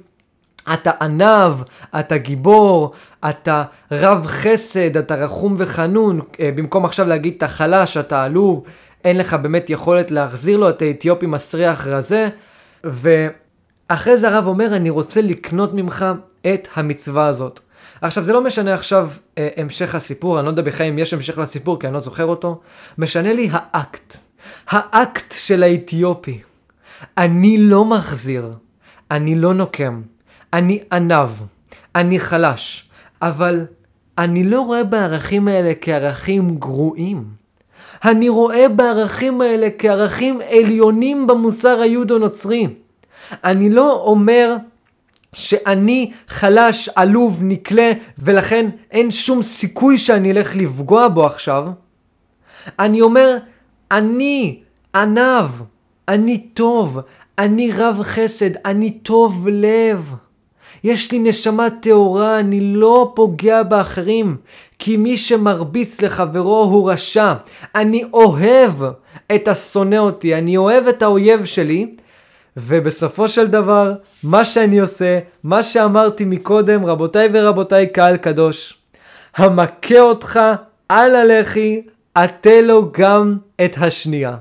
אתה ענב, אתה גיבור, אתה רב חסד, אתה רחום וחנון, אה, במקום עכשיו להגיד אתה חלש, אתה עלוב, אין לך באמת יכולת להחזיר לו את האתיופי מסריח רזה, ו... אחרי זה הרב אומר, אני רוצה לקנות ממך את המצווה הזאת. עכשיו, זה לא משנה עכשיו אה, המשך הסיפור, אני לא יודע בכלל אם יש המשך לסיפור, כי אני לא זוכר אותו. משנה לי האקט. האקט של האתיופי. אני לא מחזיר, אני לא נוקם, אני ענב, אני חלש, אבל אני לא רואה בערכים האלה כערכים גרועים. אני רואה בערכים האלה כערכים עליונים במוסר היהודו-נוצרי. אני לא אומר שאני חלש, עלוב, נקלה, ולכן אין שום סיכוי שאני אלך לפגוע בו עכשיו. אני אומר, אני ענב, אני טוב, אני רב חסד, אני טוב לב. יש לי נשמה טהורה, אני לא פוגע באחרים, כי מי שמרביץ לחברו הוא רשע. אני אוהב את השונא אותי, אני אוהב את האויב שלי, ובסופו של דבר, מה שאני עושה, מה שאמרתי מקודם, רבותיי ורבותיי, קהל קדוש, המכה אותך על הלחי, עטה לו גם את השנייה.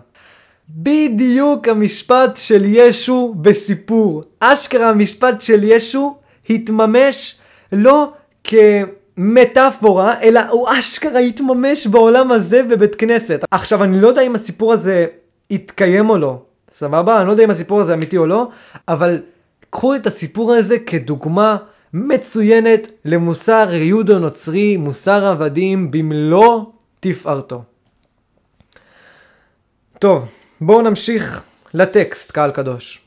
בדיוק המשפט של ישו בסיפור. אשכרה המשפט של ישו התממש לא כמטאפורה, אלא הוא אשכרה התממש בעולם הזה בבית כנסת. עכשיו, אני לא יודע אם הסיפור הזה יתקיים או לא, סבבה? אני לא יודע אם הסיפור הזה אמיתי או לא, אבל קחו את הסיפור הזה כדוגמה מצוינת למוסר יהודו נוצרי, מוסר עבדים במלוא תפארתו. טוב, בואו נמשיך לטקסט, קהל קדוש.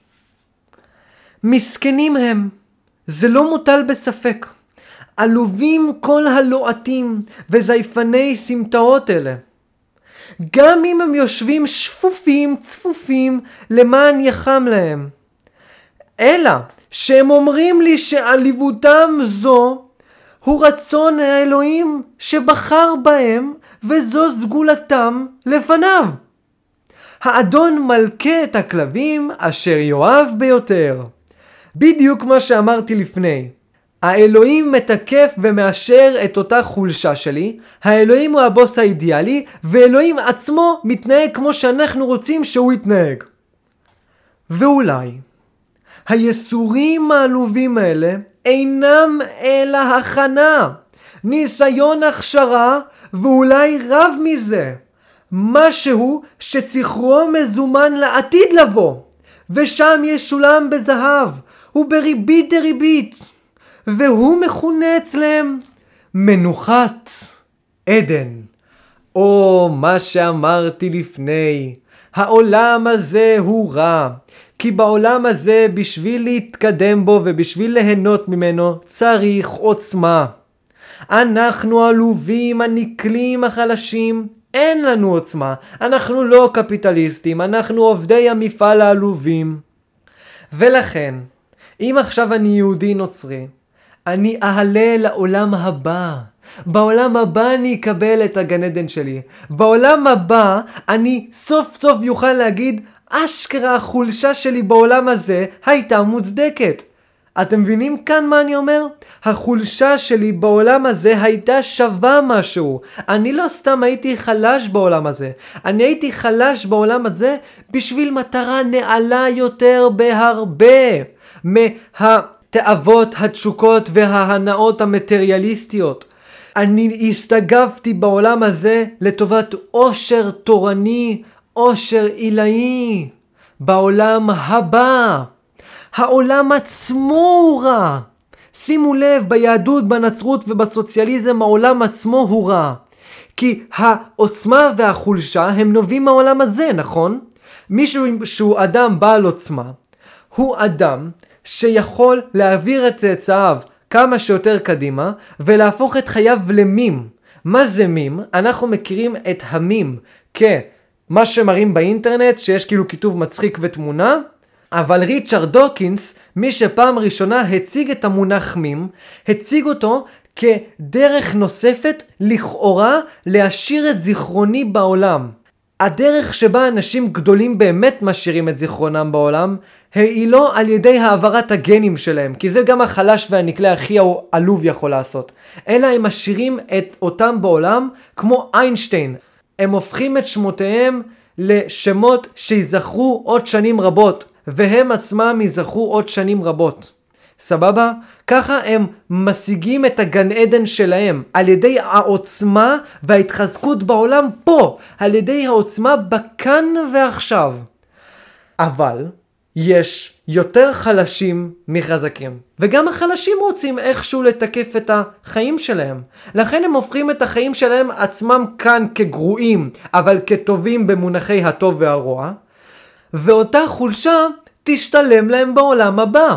מסכנים הם, זה לא מוטל בספק. עלובים כל הלועטים וזייפני סמטאות אלה. גם אם הם יושבים שפופים צפופים למען יחם להם. אלא שהם אומרים לי שעליבותם זו הוא רצון האלוהים שבחר בהם וזו סגולתם לפניו. האדון מלכה את הכלבים אשר יאהב ביותר. בדיוק מה שאמרתי לפני. האלוהים מתקף ומאשר את אותה חולשה שלי, האלוהים הוא הבוס האידיאלי, ואלוהים עצמו מתנהג כמו שאנחנו רוצים שהוא יתנהג. ואולי, היסורים העלובים האלה אינם אלא הכנה, ניסיון הכשרה, ואולי רב מזה. משהו שצחרו מזומן לעתיד לבוא, ושם ישולם בזהב, ובריבית דריבית, והוא מכונה אצלם מנוחת עדן. או מה שאמרתי לפני, העולם הזה הוא רע, כי בעולם הזה בשביל להתקדם בו ובשביל ליהנות ממנו צריך עוצמה. אנחנו עלובים, הנקלים, החלשים, אין לנו עוצמה. אנחנו לא קפיטליסטים, אנחנו עובדי המפעל העלובים. ולכן, אם עכשיו אני יהודי נוצרי, אני אעלה לעולם הבא. בעולם הבא אני אקבל את הגן עדן שלי. בעולם הבא אני סוף סוף יוכל להגיד, אשכרה החולשה שלי בעולם הזה הייתה מוצדקת. אתם מבינים כאן מה אני אומר? החולשה שלי בעולם הזה הייתה שווה משהו. אני לא סתם הייתי חלש בעולם הזה. אני הייתי חלש בעולם הזה בשביל מטרה נעלה יותר בהרבה מהתאוות, התשוקות וההנאות המטריאליסטיות. אני הסתגבתי בעולם הזה לטובת עושר תורני, עושר עילאי. בעולם הבא. העולם עצמו הוא רע. שימו לב, ביהדות, בנצרות ובסוציאליזם העולם עצמו הוא רע. כי העוצמה והחולשה הם נובעים מהעולם הזה, נכון? מישהו שהוא אדם בעל עוצמה, הוא אדם שיכול להעביר את צאצאיו כמה שיותר קדימה ולהפוך את חייו למים. מה זה מים? אנחנו מכירים את המים כמה שמראים באינטרנט שיש כאילו כיתוב מצחיק ותמונה אבל ריצ'רד דוקינס, מי שפעם ראשונה הציג את המונח מים, הציג אותו כדרך נוספת לכאורה להשאיר את זיכרוני בעולם. הדרך שבה אנשים גדולים באמת משאירים את זיכרונם בעולם, היא לא על ידי העברת הגנים שלהם, כי זה גם החלש והנקלה הכי עלוב יכול לעשות, אלא הם משאירים את אותם בעולם כמו איינשטיין. הם הופכים את שמותיהם לשמות שיזכרו עוד שנים רבות. והם עצמם ייזכרו עוד שנים רבות. סבבה? ככה הם משיגים את הגן עדן שלהם על ידי העוצמה וההתחזקות בעולם פה, על ידי העוצמה בכאן ועכשיו. אבל יש יותר חלשים מחזקים, וגם החלשים רוצים איכשהו לתקף את החיים שלהם. לכן הם הופכים את החיים שלהם עצמם כאן כגרועים, אבל כטובים במונחי הטוב והרוע, ואותה חולשה תשתלם להם בעולם הבא.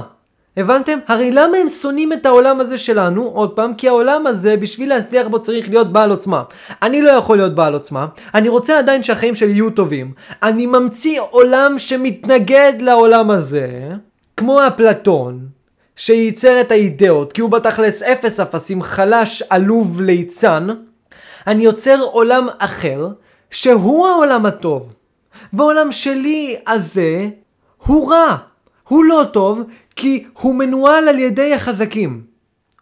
הבנתם? הרי למה הם שונאים את העולם הזה שלנו? עוד פעם, כי העולם הזה, בשביל להצליח בו צריך להיות בעל עוצמה. אני לא יכול להיות בעל עוצמה, אני רוצה עדיין שהחיים שלי יהיו טובים. אני ממציא עולם שמתנגד לעולם הזה, כמו אפלטון, שייצר את האידאות, כי הוא בתכלס אפס אפסים, חלש, עלוב, ליצן. אני יוצר עולם אחר, שהוא העולם הטוב. והעולם שלי הזה הוא רע. הוא לא טוב, כי הוא מנוהל על ידי החזקים,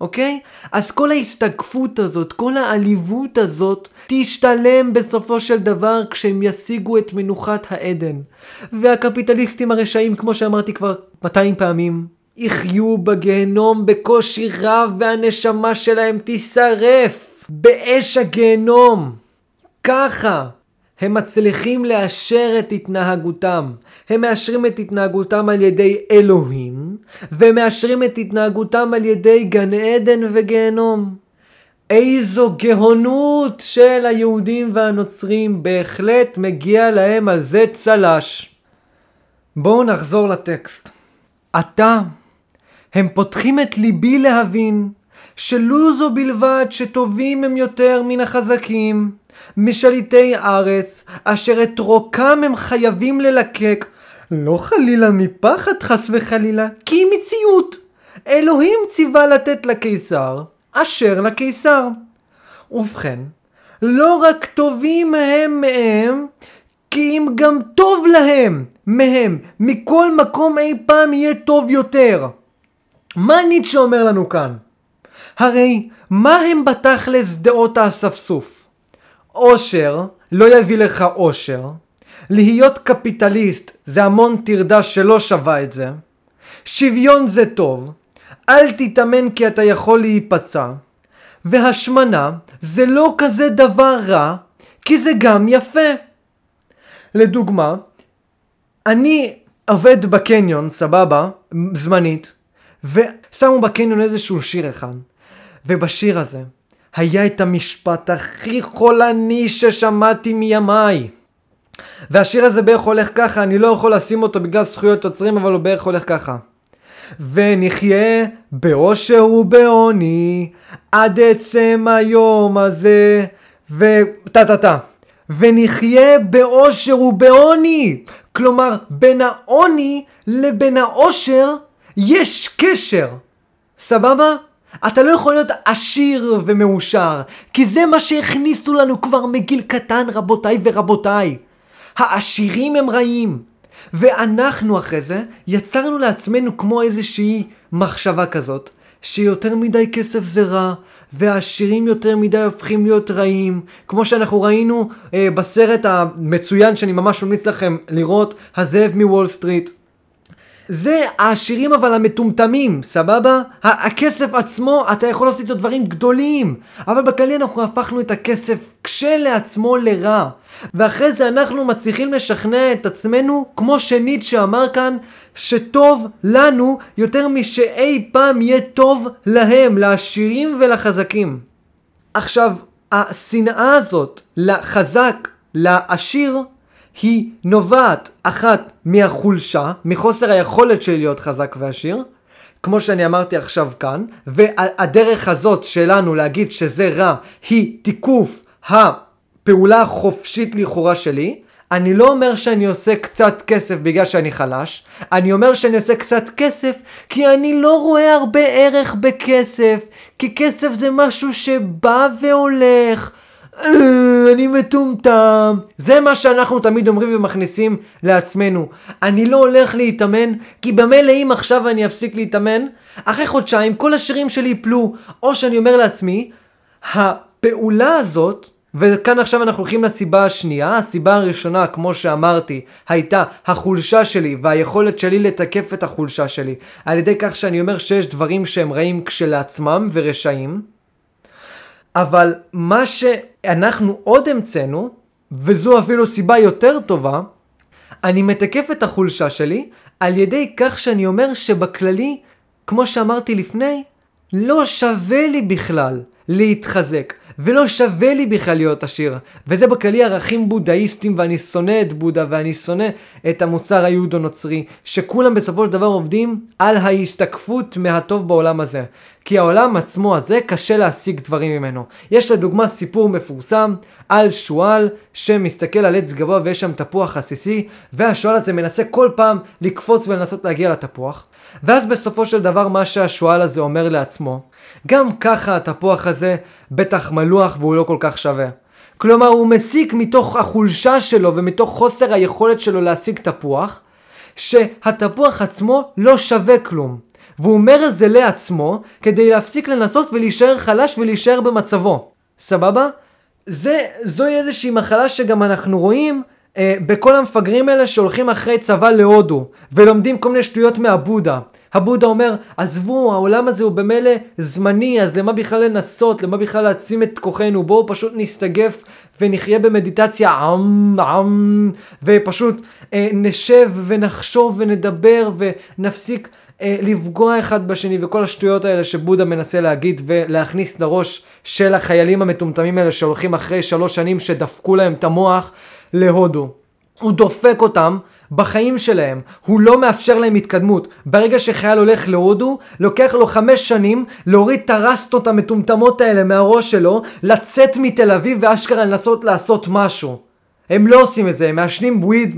אוקיי? אז כל ההסתגפות הזאת, כל העליבות הזאת, תשתלם בסופו של דבר כשהם ישיגו את מנוחת העדן. והקפיטליסטים הרשעים, כמו שאמרתי כבר 200 פעמים, יחיו בגיהנום בקושי רב והנשמה שלהם תישרף באש הגיהנום. ככה. הם מצליחים לאשר את התנהגותם. הם מאשרים את התנהגותם על ידי אלוהים, ומאשרים את התנהגותם על ידי גן עדן וגיהנום. איזו גאונות של היהודים והנוצרים, בהחלט מגיע להם על זה צל"ש. בואו נחזור לטקסט. עתה הם פותחים את ליבי להבין שלו זו בלבד שטובים הם יותר מן החזקים, משליטי ארץ, אשר את רוקם הם חייבים ללקק, לא חלילה מפחד חס וחלילה, כי מציאות. אלוהים ציווה לתת לקיסר, אשר לקיסר. ובכן, לא רק טובים הם מהם, כי אם גם טוב להם מהם, מכל מקום אי פעם יהיה טוב יותר. מה ניטשה אומר לנו כאן? הרי מה הם בתכלס דעות האספסוף? עושר לא יביא לך עושר, להיות קפיטליסט זה המון טרדה שלא שווה את זה, שוויון זה טוב, אל תתאמן כי אתה יכול להיפצע, והשמנה זה לא כזה דבר רע, כי זה גם יפה. לדוגמה, אני עובד בקניון, סבבה, זמנית, ושמו בקניון איזשהו שיר אחד. ובשיר הזה היה את המשפט הכי חולני ששמעתי מימיי. והשיר הזה בערך הולך ככה, אני לא יכול לשים אותו בגלל זכויות יוצרים, אבל הוא בערך הולך ככה. ונחיה באושר ובעוני עד עצם היום הזה וטה טה טה ונחיה באושר ובעוני כלומר בין העוני לבין האושר יש קשר סבבה? אתה לא יכול להיות עשיר ומאושר, כי זה מה שהכניסו לנו כבר מגיל קטן, רבותיי ורבותיי. העשירים הם רעים. ואנחנו אחרי זה יצרנו לעצמנו כמו איזושהי מחשבה כזאת, שיותר מדי כסף זה רע, והעשירים יותר מדי הופכים להיות רעים, כמו שאנחנו ראינו אה, בסרט המצוין שאני ממש ממליץ לכם לראות, הזאב מוול סטריט. זה העשירים אבל המטומטמים, סבבה? הכסף עצמו, אתה יכול לעשות איתו דברים גדולים, אבל בכללי אנחנו הפכנו את הכסף כשלעצמו לרע. ואחרי זה אנחנו מצליחים לשכנע את עצמנו, כמו שניטשה אמר כאן, שטוב לנו יותר משאי פעם יהיה טוב להם, לעשירים ולחזקים. עכשיו, השנאה הזאת לחזק, לעשיר, היא נובעת אחת מהחולשה, מחוסר היכולת שלי להיות חזק ועשיר, כמו שאני אמרתי עכשיו כאן, והדרך הזאת שלנו להגיד שזה רע היא תיקוף הפעולה החופשית לכאורה שלי. אני לא אומר שאני עושה קצת כסף בגלל שאני חלש, אני אומר שאני עושה קצת כסף כי אני לא רואה הרבה ערך בכסף, כי כסף זה משהו שבא והולך. אה, אני מטומטם. זה מה שאנחנו תמיד אומרים ומכניסים לעצמנו. אני לא הולך להתאמן, כי במילא אם עכשיו אני אפסיק להתאמן, אחרי חודשיים כל השירים שלי יפלו. או שאני אומר לעצמי, הפעולה הזאת, וכאן עכשיו אנחנו הולכים לסיבה השנייה, הסיבה הראשונה, כמו שאמרתי, הייתה החולשה שלי והיכולת שלי לתקף את החולשה שלי, על ידי כך שאני אומר שיש דברים שהם רעים כשלעצמם ורשעים. אבל מה שאנחנו עוד המצאנו, וזו אפילו סיבה יותר טובה, אני מתקף את החולשה שלי על ידי כך שאני אומר שבכללי, כמו שאמרתי לפני, לא שווה לי בכלל להתחזק. ולא שווה לי בכלל להיות עשיר. וזה בכללי ערכים בודהיסטיים, ואני שונא את בודה, ואני שונא את המוסר היהודו-נוצרי, שכולם בסופו של דבר עובדים על ההשתקפות מהטוב בעולם הזה. כי העולם עצמו הזה קשה להשיג דברים ממנו. יש לדוגמה סיפור מפורסם על שועל שמסתכל על עץ גבוה ויש שם תפוח עסיסי, והשועל הזה מנסה כל פעם לקפוץ ולנסות להגיע לתפוח. ואז בסופו של דבר מה שהשועל הזה אומר לעצמו, גם ככה התפוח הזה בטח מלוח והוא לא כל כך שווה. כלומר הוא מסיק מתוך החולשה שלו ומתוך חוסר היכולת שלו להשיג תפוח, שהתפוח עצמו לא שווה כלום. והוא אומר את זה לעצמו כדי להפסיק לנסות ולהישאר חלש ולהישאר במצבו. סבבה? זה, זוהי איזושהי מחלה שגם אנחנו רואים אה, בכל המפגרים האלה שהולכים אחרי צבא להודו ולומדים כל מיני שטויות מהבודה. הבודה אומר, עזבו, העולם הזה הוא במילא זמני, אז למה בכלל לנסות, למה בכלל להעצים את כוחנו, בואו פשוט נסתגף ונחיה במדיטציה. עם, עם, ופשוט אה, נשב ונחשוב ונדבר ונפסיק אה, לפגוע אחד בשני וכל השטויות האלה שבודה מנסה להגיד ולהכניס לראש של החיילים המטומטמים האלה שהולכים אחרי שלוש שנים שדפקו להם את המוח להודו. הוא דופק אותם בחיים שלהם, הוא לא מאפשר להם התקדמות. ברגע שחייל הולך להודו, לוקח לו חמש שנים להוריד את הרסטות המטומטמות האלה מהראש שלו, לצאת מתל אביב ואשכרה לנסות לעשות משהו. הם לא עושים את זה, הם מעשנים וויד,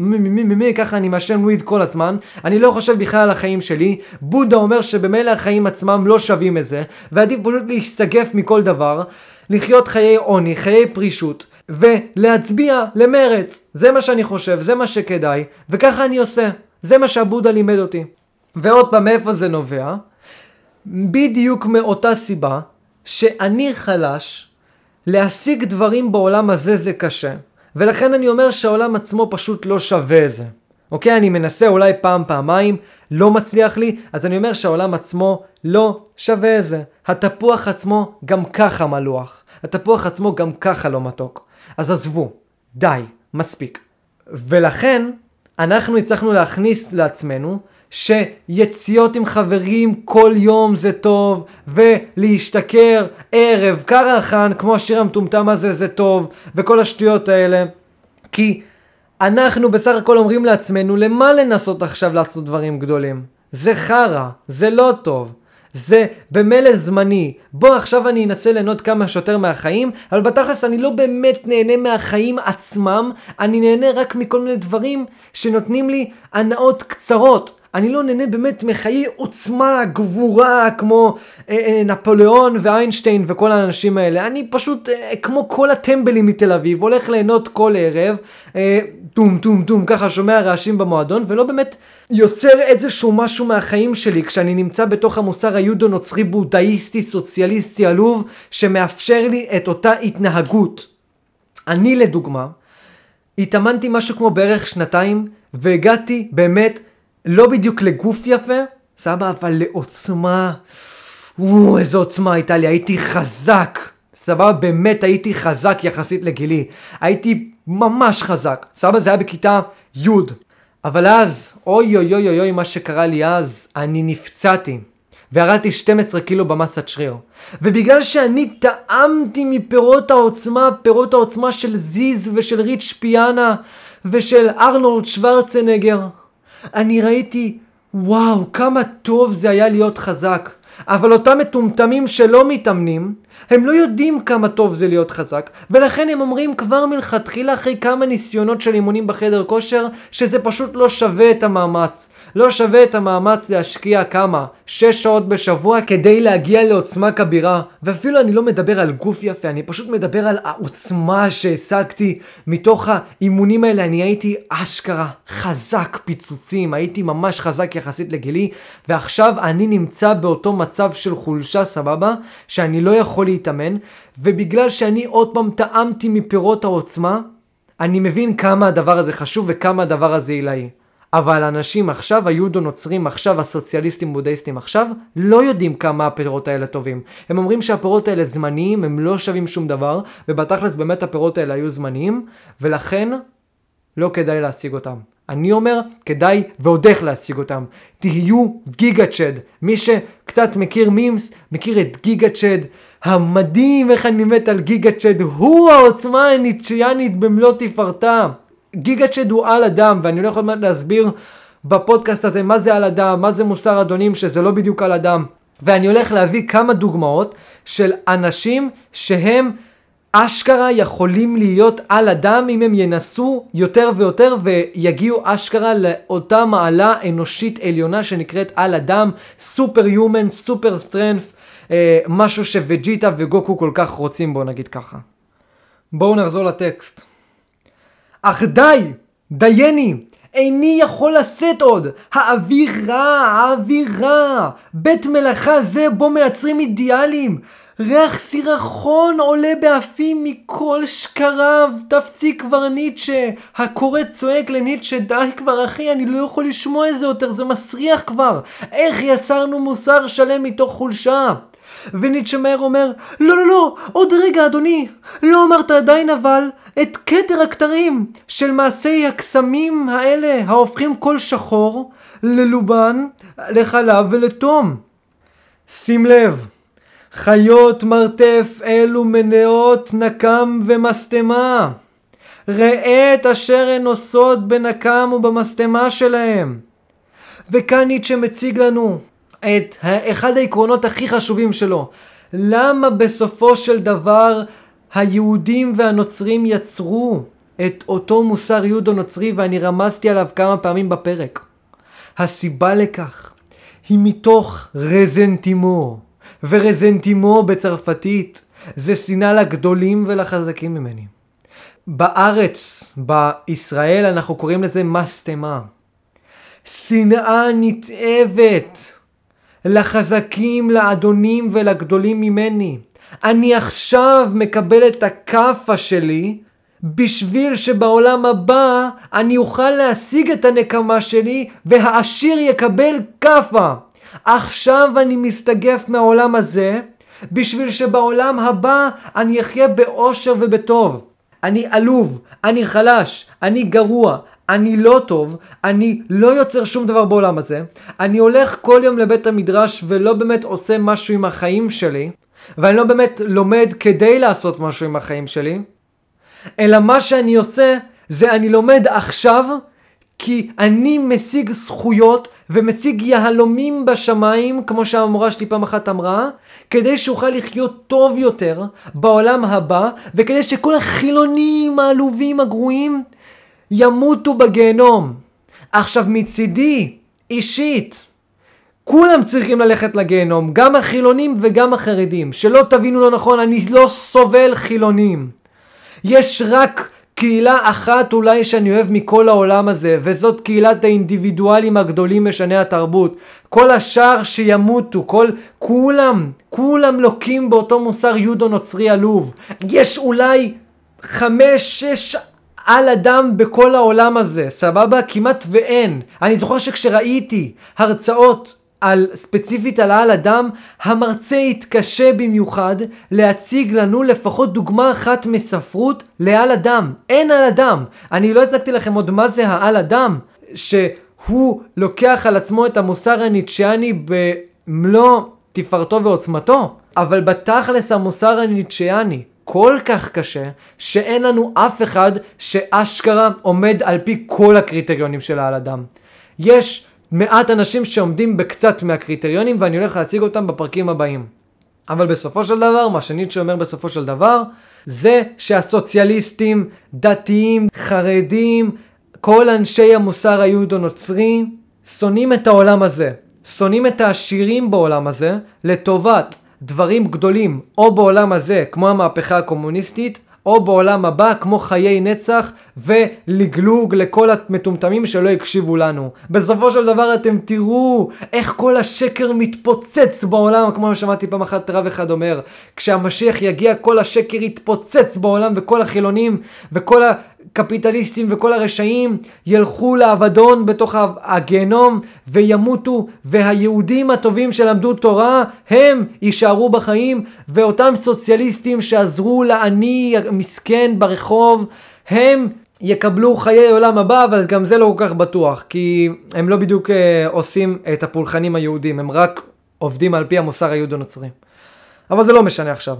ככה אני מעשן וויד כל הזמן, אני לא חושב בכלל על החיים שלי, בודה אומר שבמילא החיים עצמם לא שווים את זה, ועדיף פשוט להסתגף מכל דבר, לחיות חיי עוני, חיי פרישות, ולהצביע למרץ. זה מה שאני חושב, זה מה שכדאי, וככה אני עושה. זה מה שהבודה לימד אותי. ועוד פעם, מאיפה זה נובע? בדיוק מאותה סיבה שאני חלש, להשיג דברים בעולם הזה זה קשה. ולכן אני אומר שהעולם עצמו פשוט לא שווה זה. אוקיי? אני מנסה אולי פעם, פעמיים, לא מצליח לי, אז אני אומר שהעולם עצמו לא שווה זה. התפוח עצמו גם ככה מלוח. התפוח עצמו גם ככה לא מתוק. אז עזבו, די, מספיק. ולכן, אנחנו הצלחנו להכניס לעצמנו שיציאות עם חברים כל יום זה טוב, ולהשתכר ערב קרחן, כמו השיר המטומטם הזה זה טוב, וכל השטויות האלה. כי אנחנו בסך הכל אומרים לעצמנו, למה לנסות עכשיו לעשות דברים גדולים? זה חרא, זה לא טוב. זה במילא זמני. בוא עכשיו אני אנסה ליהנות כמה שיותר מהחיים, אבל בתכלס אני לא באמת נהנה מהחיים עצמם, אני נהנה רק מכל מיני דברים שנותנים לי הנאות קצרות. אני לא נהנה באמת מחיי עוצמה, גבורה, כמו אה, אה, נפוליאון ואיינשטיין וכל האנשים האלה. אני פשוט, אה, כמו כל הטמבלים מתל אביב, הולך ליהנות כל ערב, אה, טום טום טום, ככה שומע רעשים במועדון, ולא באמת יוצר איזשהו משהו מהחיים שלי כשאני נמצא בתוך המוסר היודו-נוצרי בודהיסטי סוציאליסטי עלוב, שמאפשר לי את אותה התנהגות. אני לדוגמה, התאמנתי משהו כמו בערך שנתיים, והגעתי באמת לא בדיוק לגוף יפה, סבבה, אבל לעוצמה. וואו, איזו עוצמה הייתה לי, הייתי חזק. סבבה, באמת הייתי חזק יחסית לגילי. הייתי ממש חזק. סבבה, זה היה בכיתה י'. אבל אז, אוי אוי אוי אוי אוי, מה שקרה לי אז, אני נפצעתי. וירדתי 12 קילו במסת שריר. ובגלל שאני טעמתי מפירות העוצמה, פירות העוצמה של זיז ושל ריץ' פיאנה ושל ארנולד שוורצנגר, אני ראיתי, וואו, כמה טוב זה היה להיות חזק. אבל אותם מטומטמים שלא מתאמנים, הם לא יודעים כמה טוב זה להיות חזק, ולכן הם אומרים כבר מלכתחילה אחרי כמה ניסיונות של אימונים בחדר כושר, שזה פשוט לא שווה את המאמץ. לא שווה את המאמץ להשקיע כמה? שש שעות בשבוע כדי להגיע לעוצמה כבירה. ואפילו אני לא מדבר על גוף יפה, אני פשוט מדבר על העוצמה שהשגתי מתוך האימונים האלה. אני הייתי אשכרה חזק פיצוצים, הייתי ממש חזק יחסית לגילי, ועכשיו אני נמצא באותו מצב של חולשה סבבה, שאני לא יכול להתאמן, ובגלל שאני עוד פעם טעמתי מפירות העוצמה, אני מבין כמה הדבר הזה חשוב וכמה הדבר הזה עילאי. אבל אנשים עכשיו, היודו נוצרים עכשיו, הסוציאליסטים בודהיסטים עכשיו, לא יודעים כמה הפירות האלה טובים. הם אומרים שהפירות האלה זמניים, הם לא שווים שום דבר, ובתכלס באמת הפירות האלה היו זמניים, ולכן לא כדאי להשיג אותם. אני אומר, כדאי ועוד איך להשיג אותם. תהיו גיגה צ'ד. מי שקצת מכיר מימס, מכיר את גיגה צ'ד. המדהים איך אני מת על גיגה צ'ד, הוא העוצמה הניטשיאנית במלוא תפארתה. גיגה צ'ד הוא על אדם, ואני לא יכול להסביר בפודקאסט הזה מה זה על אדם, מה זה מוסר אדונים, שזה לא בדיוק על אדם. ואני הולך להביא כמה דוגמאות של אנשים שהם אשכרה יכולים להיות על אדם אם הם ינסו יותר ויותר ויגיעו אשכרה לאותה מעלה אנושית עליונה שנקראת על אדם, סופר יומן, סופר סטרנף, אה, משהו שווג'יטה וגוקו כל כך רוצים בוא נגיד ככה. בואו נחזור לטקסט. אך די! דייני! איני יכול לשאת עוד. האווירה, האווירה. בית מלאכה זה בו מייצרים אידיאלים. ריח סירחון עולה באפים מכל שקריו. תפסיק כבר ניטשה. הקורא צועק לניטשה, די כבר אחי, אני לא יכול לשמוע את זה יותר, זה מסריח כבר. איך יצרנו מוסר שלם מתוך חולשה? וניטשה מהר אומר, לא לא לא, עוד רגע אדוני, לא אמרת עדיין אבל את כתר הכתרים של מעשי הקסמים האלה ההופכים כל שחור ללובן, לחלב ולתום. שים לב, חיות מרתף אלו מנעות נקם ומשטמה. ראה את אשר הן עושות בנקם ובמשטמה שלהם. וכאן ניטשה מציג לנו את אחד העקרונות הכי חשובים שלו. למה בסופו של דבר היהודים והנוצרים יצרו את אותו מוסר יהודו נוצרי ואני רמזתי עליו כמה פעמים בפרק. הסיבה לכך היא מתוך רזנטימו, ורזנטימו בצרפתית זה שנאה לגדולים ולחזקים ממני. בארץ, בישראל, אנחנו קוראים לזה משטמה. שנאה נתעבת. לחזקים, לאדונים ולגדולים ממני. אני עכשיו מקבל את הכאפה שלי בשביל שבעולם הבא אני אוכל להשיג את הנקמה שלי והעשיר יקבל כאפה. עכשיו אני מסתגף מהעולם הזה בשביל שבעולם הבא אני אחיה באושר ובטוב. אני עלוב, אני חלש, אני גרוע, אני לא טוב, אני לא יוצר שום דבר בעולם הזה, אני הולך כל יום לבית המדרש ולא באמת עושה משהו עם החיים שלי, ואני לא באמת לומד כדי לעשות משהו עם החיים שלי, אלא מה שאני עושה זה אני לומד עכשיו כי אני משיג זכויות ומשיג יהלומים בשמיים, כמו שהמורה שלי פעם אחת אמרה, כדי שאוכל לחיות טוב יותר בעולם הבא, וכדי שכל החילונים העלובים הגרועים ימותו בגיהנום. עכשיו מצידי, אישית, כולם צריכים ללכת לגיהנום, גם החילונים וגם החרדים. שלא תבינו לא נכון, אני לא סובל חילונים. יש רק קהילה אחת אולי שאני אוהב מכל העולם הזה, וזאת קהילת האינדיבידואלים הגדולים משני התרבות. כל השאר שימותו, כל, כולם, כולם לוקים באותו מוסר יודו נוצרי עלוב. יש אולי חמש, שש על אדם בכל העולם הזה, סבבה? כמעט ואין. אני זוכר שכשראיתי הרצאות על ספציפית על העל אדם, המרצה התקשה במיוחד להציג לנו לפחות דוגמה אחת מספרות לעל אדם. אין על אדם. אני לא הצגתי לכם עוד מה זה העל אדם, שהוא לוקח על עצמו את המוסר הניטשיאני במלוא תפארתו ועוצמתו, אבל בתכלס המוסר הניטשיאני כל כך קשה, שאין לנו אף אחד שאשכרה עומד על פי כל הקריטריונים של העל אדם. יש מעט אנשים שעומדים בקצת מהקריטריונים ואני הולך להציג אותם בפרקים הבאים. אבל בסופו של דבר, מה שניטשה אומר בסופו של דבר, זה שהסוציאליסטים, דתיים, חרדים, כל אנשי המוסר היהודו-נוצרי, שונאים את העולם הזה. שונאים את העשירים בעולם הזה לטובת דברים גדולים או בעולם הזה כמו המהפכה הקומוניסטית או בעולם הבא כמו חיי נצח ולגלוג לכל המטומטמים שלא הקשיבו לנו. בסופו של דבר אתם תראו איך כל השקר מתפוצץ בעולם כמו ששמעתי פעם אחת רב אחד אומר כשהמשיח יגיע כל השקר יתפוצץ בעולם וכל החילונים וכל הקפיטליסטים וכל הרשעים ילכו לאבדון בתוך הגיהנום וימותו והיהודים הטובים שלמדו תורה הם יישארו בחיים ואותם סוציאליסטים שעזרו לעני מסכן ברחוב הם יקבלו חיי עולם הבא, אבל גם זה לא כל כך בטוח, כי הם לא בדיוק אה, עושים את הפולחנים היהודים, הם רק עובדים על פי המוסר היהודו-נוצרי. אבל זה לא משנה עכשיו.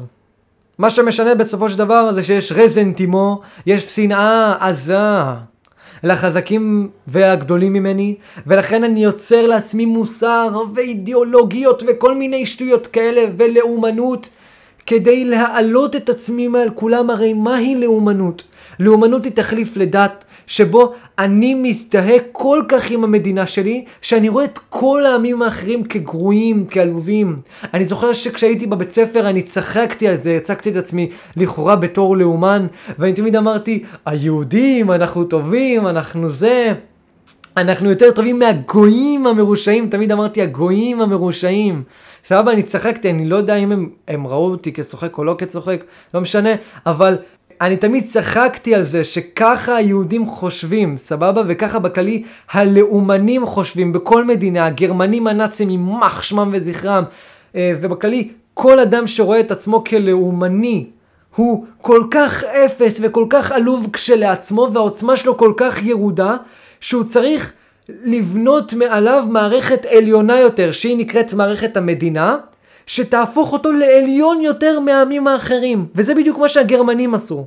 מה שמשנה בסופו של דבר זה שיש רזנטימו, יש שנאה עזה לחזקים והגדולים ממני, ולכן אני יוצר לעצמי מוסר ואידיאולוגיות וכל מיני שטויות כאלה ולאומנות כדי להעלות את עצמי מעל כולם, הרי מהי לאומנות? לאומנות היא תחליף לדת, שבו אני מזדהה כל כך עם המדינה שלי, שאני רואה את כל העמים האחרים כגרועים, כעלובים. אני זוכר שכשהייתי בבית ספר אני צחקתי על זה, הצגתי את עצמי לכאורה בתור לאומן, ואני תמיד אמרתי, היהודים, אנחנו טובים, אנחנו זה. אנחנו יותר טובים מהגויים המרושעים, תמיד אמרתי הגויים המרושעים. סבבה, אני צחקתי, אני לא יודע אם הם, הם ראו אותי כצוחק או לא כצוחק, לא משנה, אבל אני תמיד צחקתי על זה שככה היהודים חושבים, סבבה? וככה בכללי הלאומנים חושבים בכל מדינה, הגרמנים הנאצים יימח שמם וזכרם, אה, ובכללי כל אדם שרואה את עצמו כלאומני הוא כל כך אפס וכל כך עלוב כשלעצמו והעוצמה שלו כל כך ירודה שהוא צריך לבנות מעליו מערכת עליונה יותר שהיא נקראת מערכת המדינה שתהפוך אותו לעליון יותר מהעמים האחרים. וזה בדיוק מה שהגרמנים עשו.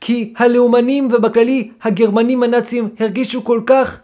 כי הלאומנים ובכללי הגרמנים הנאצים הרגישו כל כך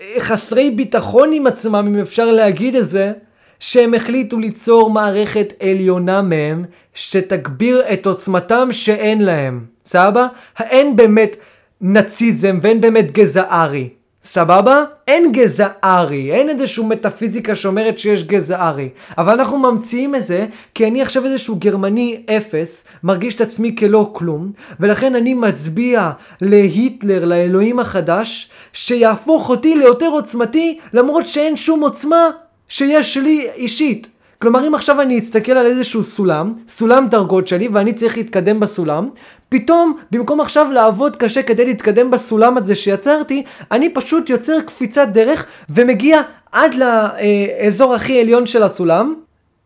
אה, חסרי ביטחון עם עצמם, אם אפשר להגיד את זה, שהם החליטו ליצור מערכת עליונה מהם, שתגביר את עוצמתם שאין להם. סבבה? אין באמת נאציזם ואין באמת גזע ארי. סבבה? אין גזע ארי, אין איזושהי מטאפיזיקה שאומרת שיש גזע ארי. אבל אנחנו ממציאים את זה, כי אני עכשיו איזשהו גרמני אפס, מרגיש את עצמי כלא כלום, ולכן אני מצביע להיטלר, לאלוהים החדש, שיהפוך אותי ליותר עוצמתי, למרות שאין שום עוצמה שיש לי אישית. כלומר אם עכשיו אני אסתכל על איזשהו סולם, סולם דרגות שלי ואני צריך להתקדם בסולם, פתאום במקום עכשיו לעבוד קשה כדי להתקדם בסולם הזה שיצרתי, אני פשוט יוצר קפיצת דרך ומגיע עד לאזור הכי עליון של הסולם,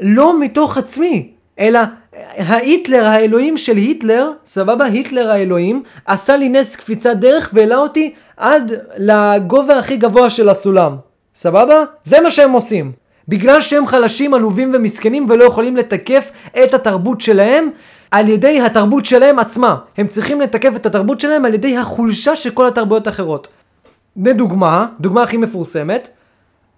לא מתוך עצמי, אלא ההיטלר, האלוהים של היטלר, סבבה, היטלר האלוהים, עשה לי נס קפיצת דרך והעלה אותי עד לגובה הכי גבוה של הסולם. סבבה? זה מה שהם עושים. בגלל שהם חלשים, עלובים ומסכנים ולא יכולים לתקף את התרבות שלהם על ידי התרבות שלהם עצמה. הם צריכים לתקף את התרבות שלהם על ידי החולשה של כל התרבויות האחרות. לדוגמה, דוגמה הכי מפורסמת,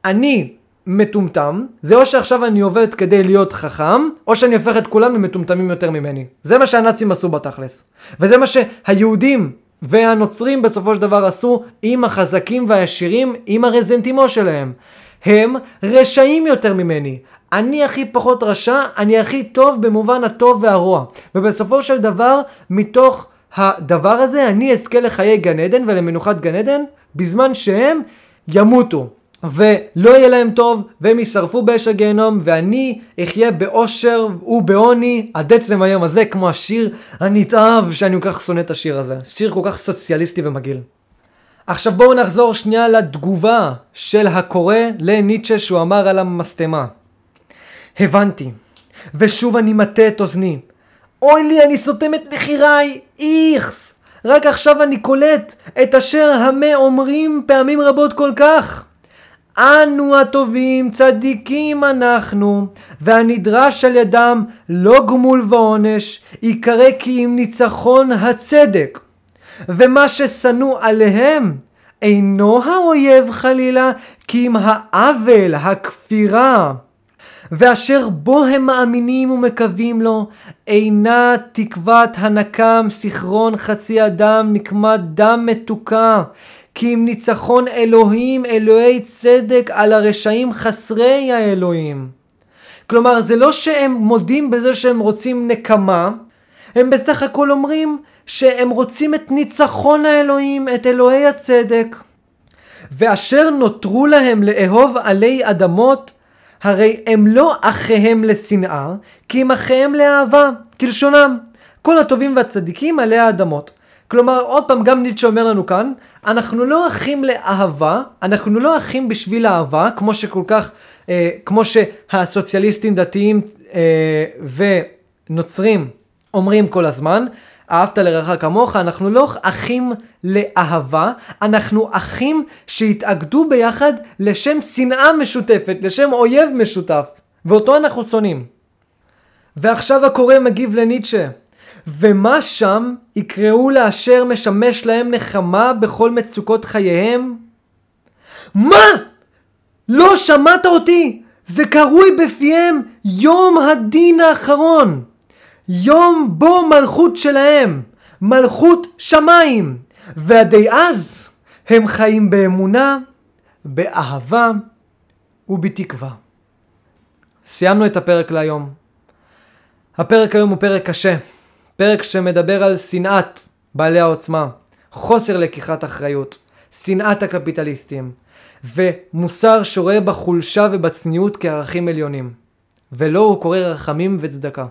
אני מטומטם, זה או שעכשיו אני עובד כדי להיות חכם, או שאני הופך את כולם למטומטמים יותר ממני. זה מה שהנאצים עשו בתכלס. וזה מה שהיהודים והנוצרים בסופו של דבר עשו עם החזקים והעשירים, עם הרזנטימו שלהם. הם רשעים יותר ממני. אני הכי פחות רשע, אני הכי טוב במובן הטוב והרוע. ובסופו של דבר, מתוך הדבר הזה, אני אזכה לחיי גן עדן ולמנוחת גן עדן, בזמן שהם ימותו. ולא יהיה להם טוב, והם יישרפו באש הגיהנום, ואני אחיה באושר ובעוני עד עצם היום הזה, כמו השיר הנתעב, שאני כל כך שונא את השיר הזה. שיר כל כך סוציאליסטי ומגעיל. עכשיו בואו נחזור שנייה לתגובה של הקורא לניטשה שהוא אמר על המשטמה. הבנתי, ושוב אני מטה את אוזני. אוי לי, אני סותם את נחיריי, איכס! רק עכשיו אני קולט את אשר המה אומרים פעמים רבות כל כך. אנו הטובים, צדיקים אנחנו, והנדרש על ידם לא גמול ועונש, ייקרא כי אם ניצחון הצדק. ומה ששנוא עליהם אינו האויב חלילה, כי אם העוול, הכפירה, ואשר בו הם מאמינים ומקווים לו, אינה תקוות הנקם, סכרון חצי אדם, נקמת דם מתוקה, כי אם ניצחון אלוהים, אלוהי צדק על הרשעים חסרי האלוהים. כלומר, זה לא שהם מודים בזה שהם רוצים נקמה, הם בסך הכל אומרים שהם רוצים את ניצחון האלוהים, את אלוהי הצדק. ואשר נותרו להם לאהוב עלי אדמות, הרי הם לא אחיהם לשנאה, כי הם אחיהם לאהבה, כלשונם. כל הטובים והצדיקים עלי האדמות. כלומר, עוד פעם, גם ניטשה אומר לנו כאן, אנחנו לא אחים לאהבה, אנחנו לא אחים בשביל אהבה, כמו שכל כך, אה, כמו שהסוציאליסטים דתיים אה, ונוצרים אומרים כל הזמן, אהבת לרעך כמוך, אנחנו לא אחים לאהבה, אנחנו אחים שהתאגדו ביחד לשם שנאה משותפת, לשם אויב משותף, ואותו אנחנו שונאים. ועכשיו הקורא מגיב לניטשה, ומה שם יקראו לאשר משמש להם נחמה בכל מצוקות חייהם? מה? לא שמעת אותי? זה קרוי בפיהם יום הדין האחרון. יום בו מלכות שלהם, מלכות שמיים. ועדי אז הם חיים באמונה, באהבה ובתקווה. סיימנו את הפרק להיום. הפרק היום הוא פרק קשה. פרק שמדבר על שנאת בעלי העוצמה, חוסר לקיחת אחריות, שנאת הקפיטליסטים, ומוסר שרואה בחולשה ובצניעות כערכים עליונים, ולא הוא קורא רחמים וצדקה.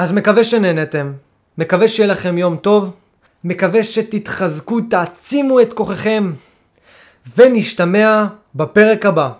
אז מקווה שנהנתם, מקווה שיהיה לכם יום טוב, מקווה שתתחזקו, תעצימו את כוחכם, ונשתמע בפרק הבא.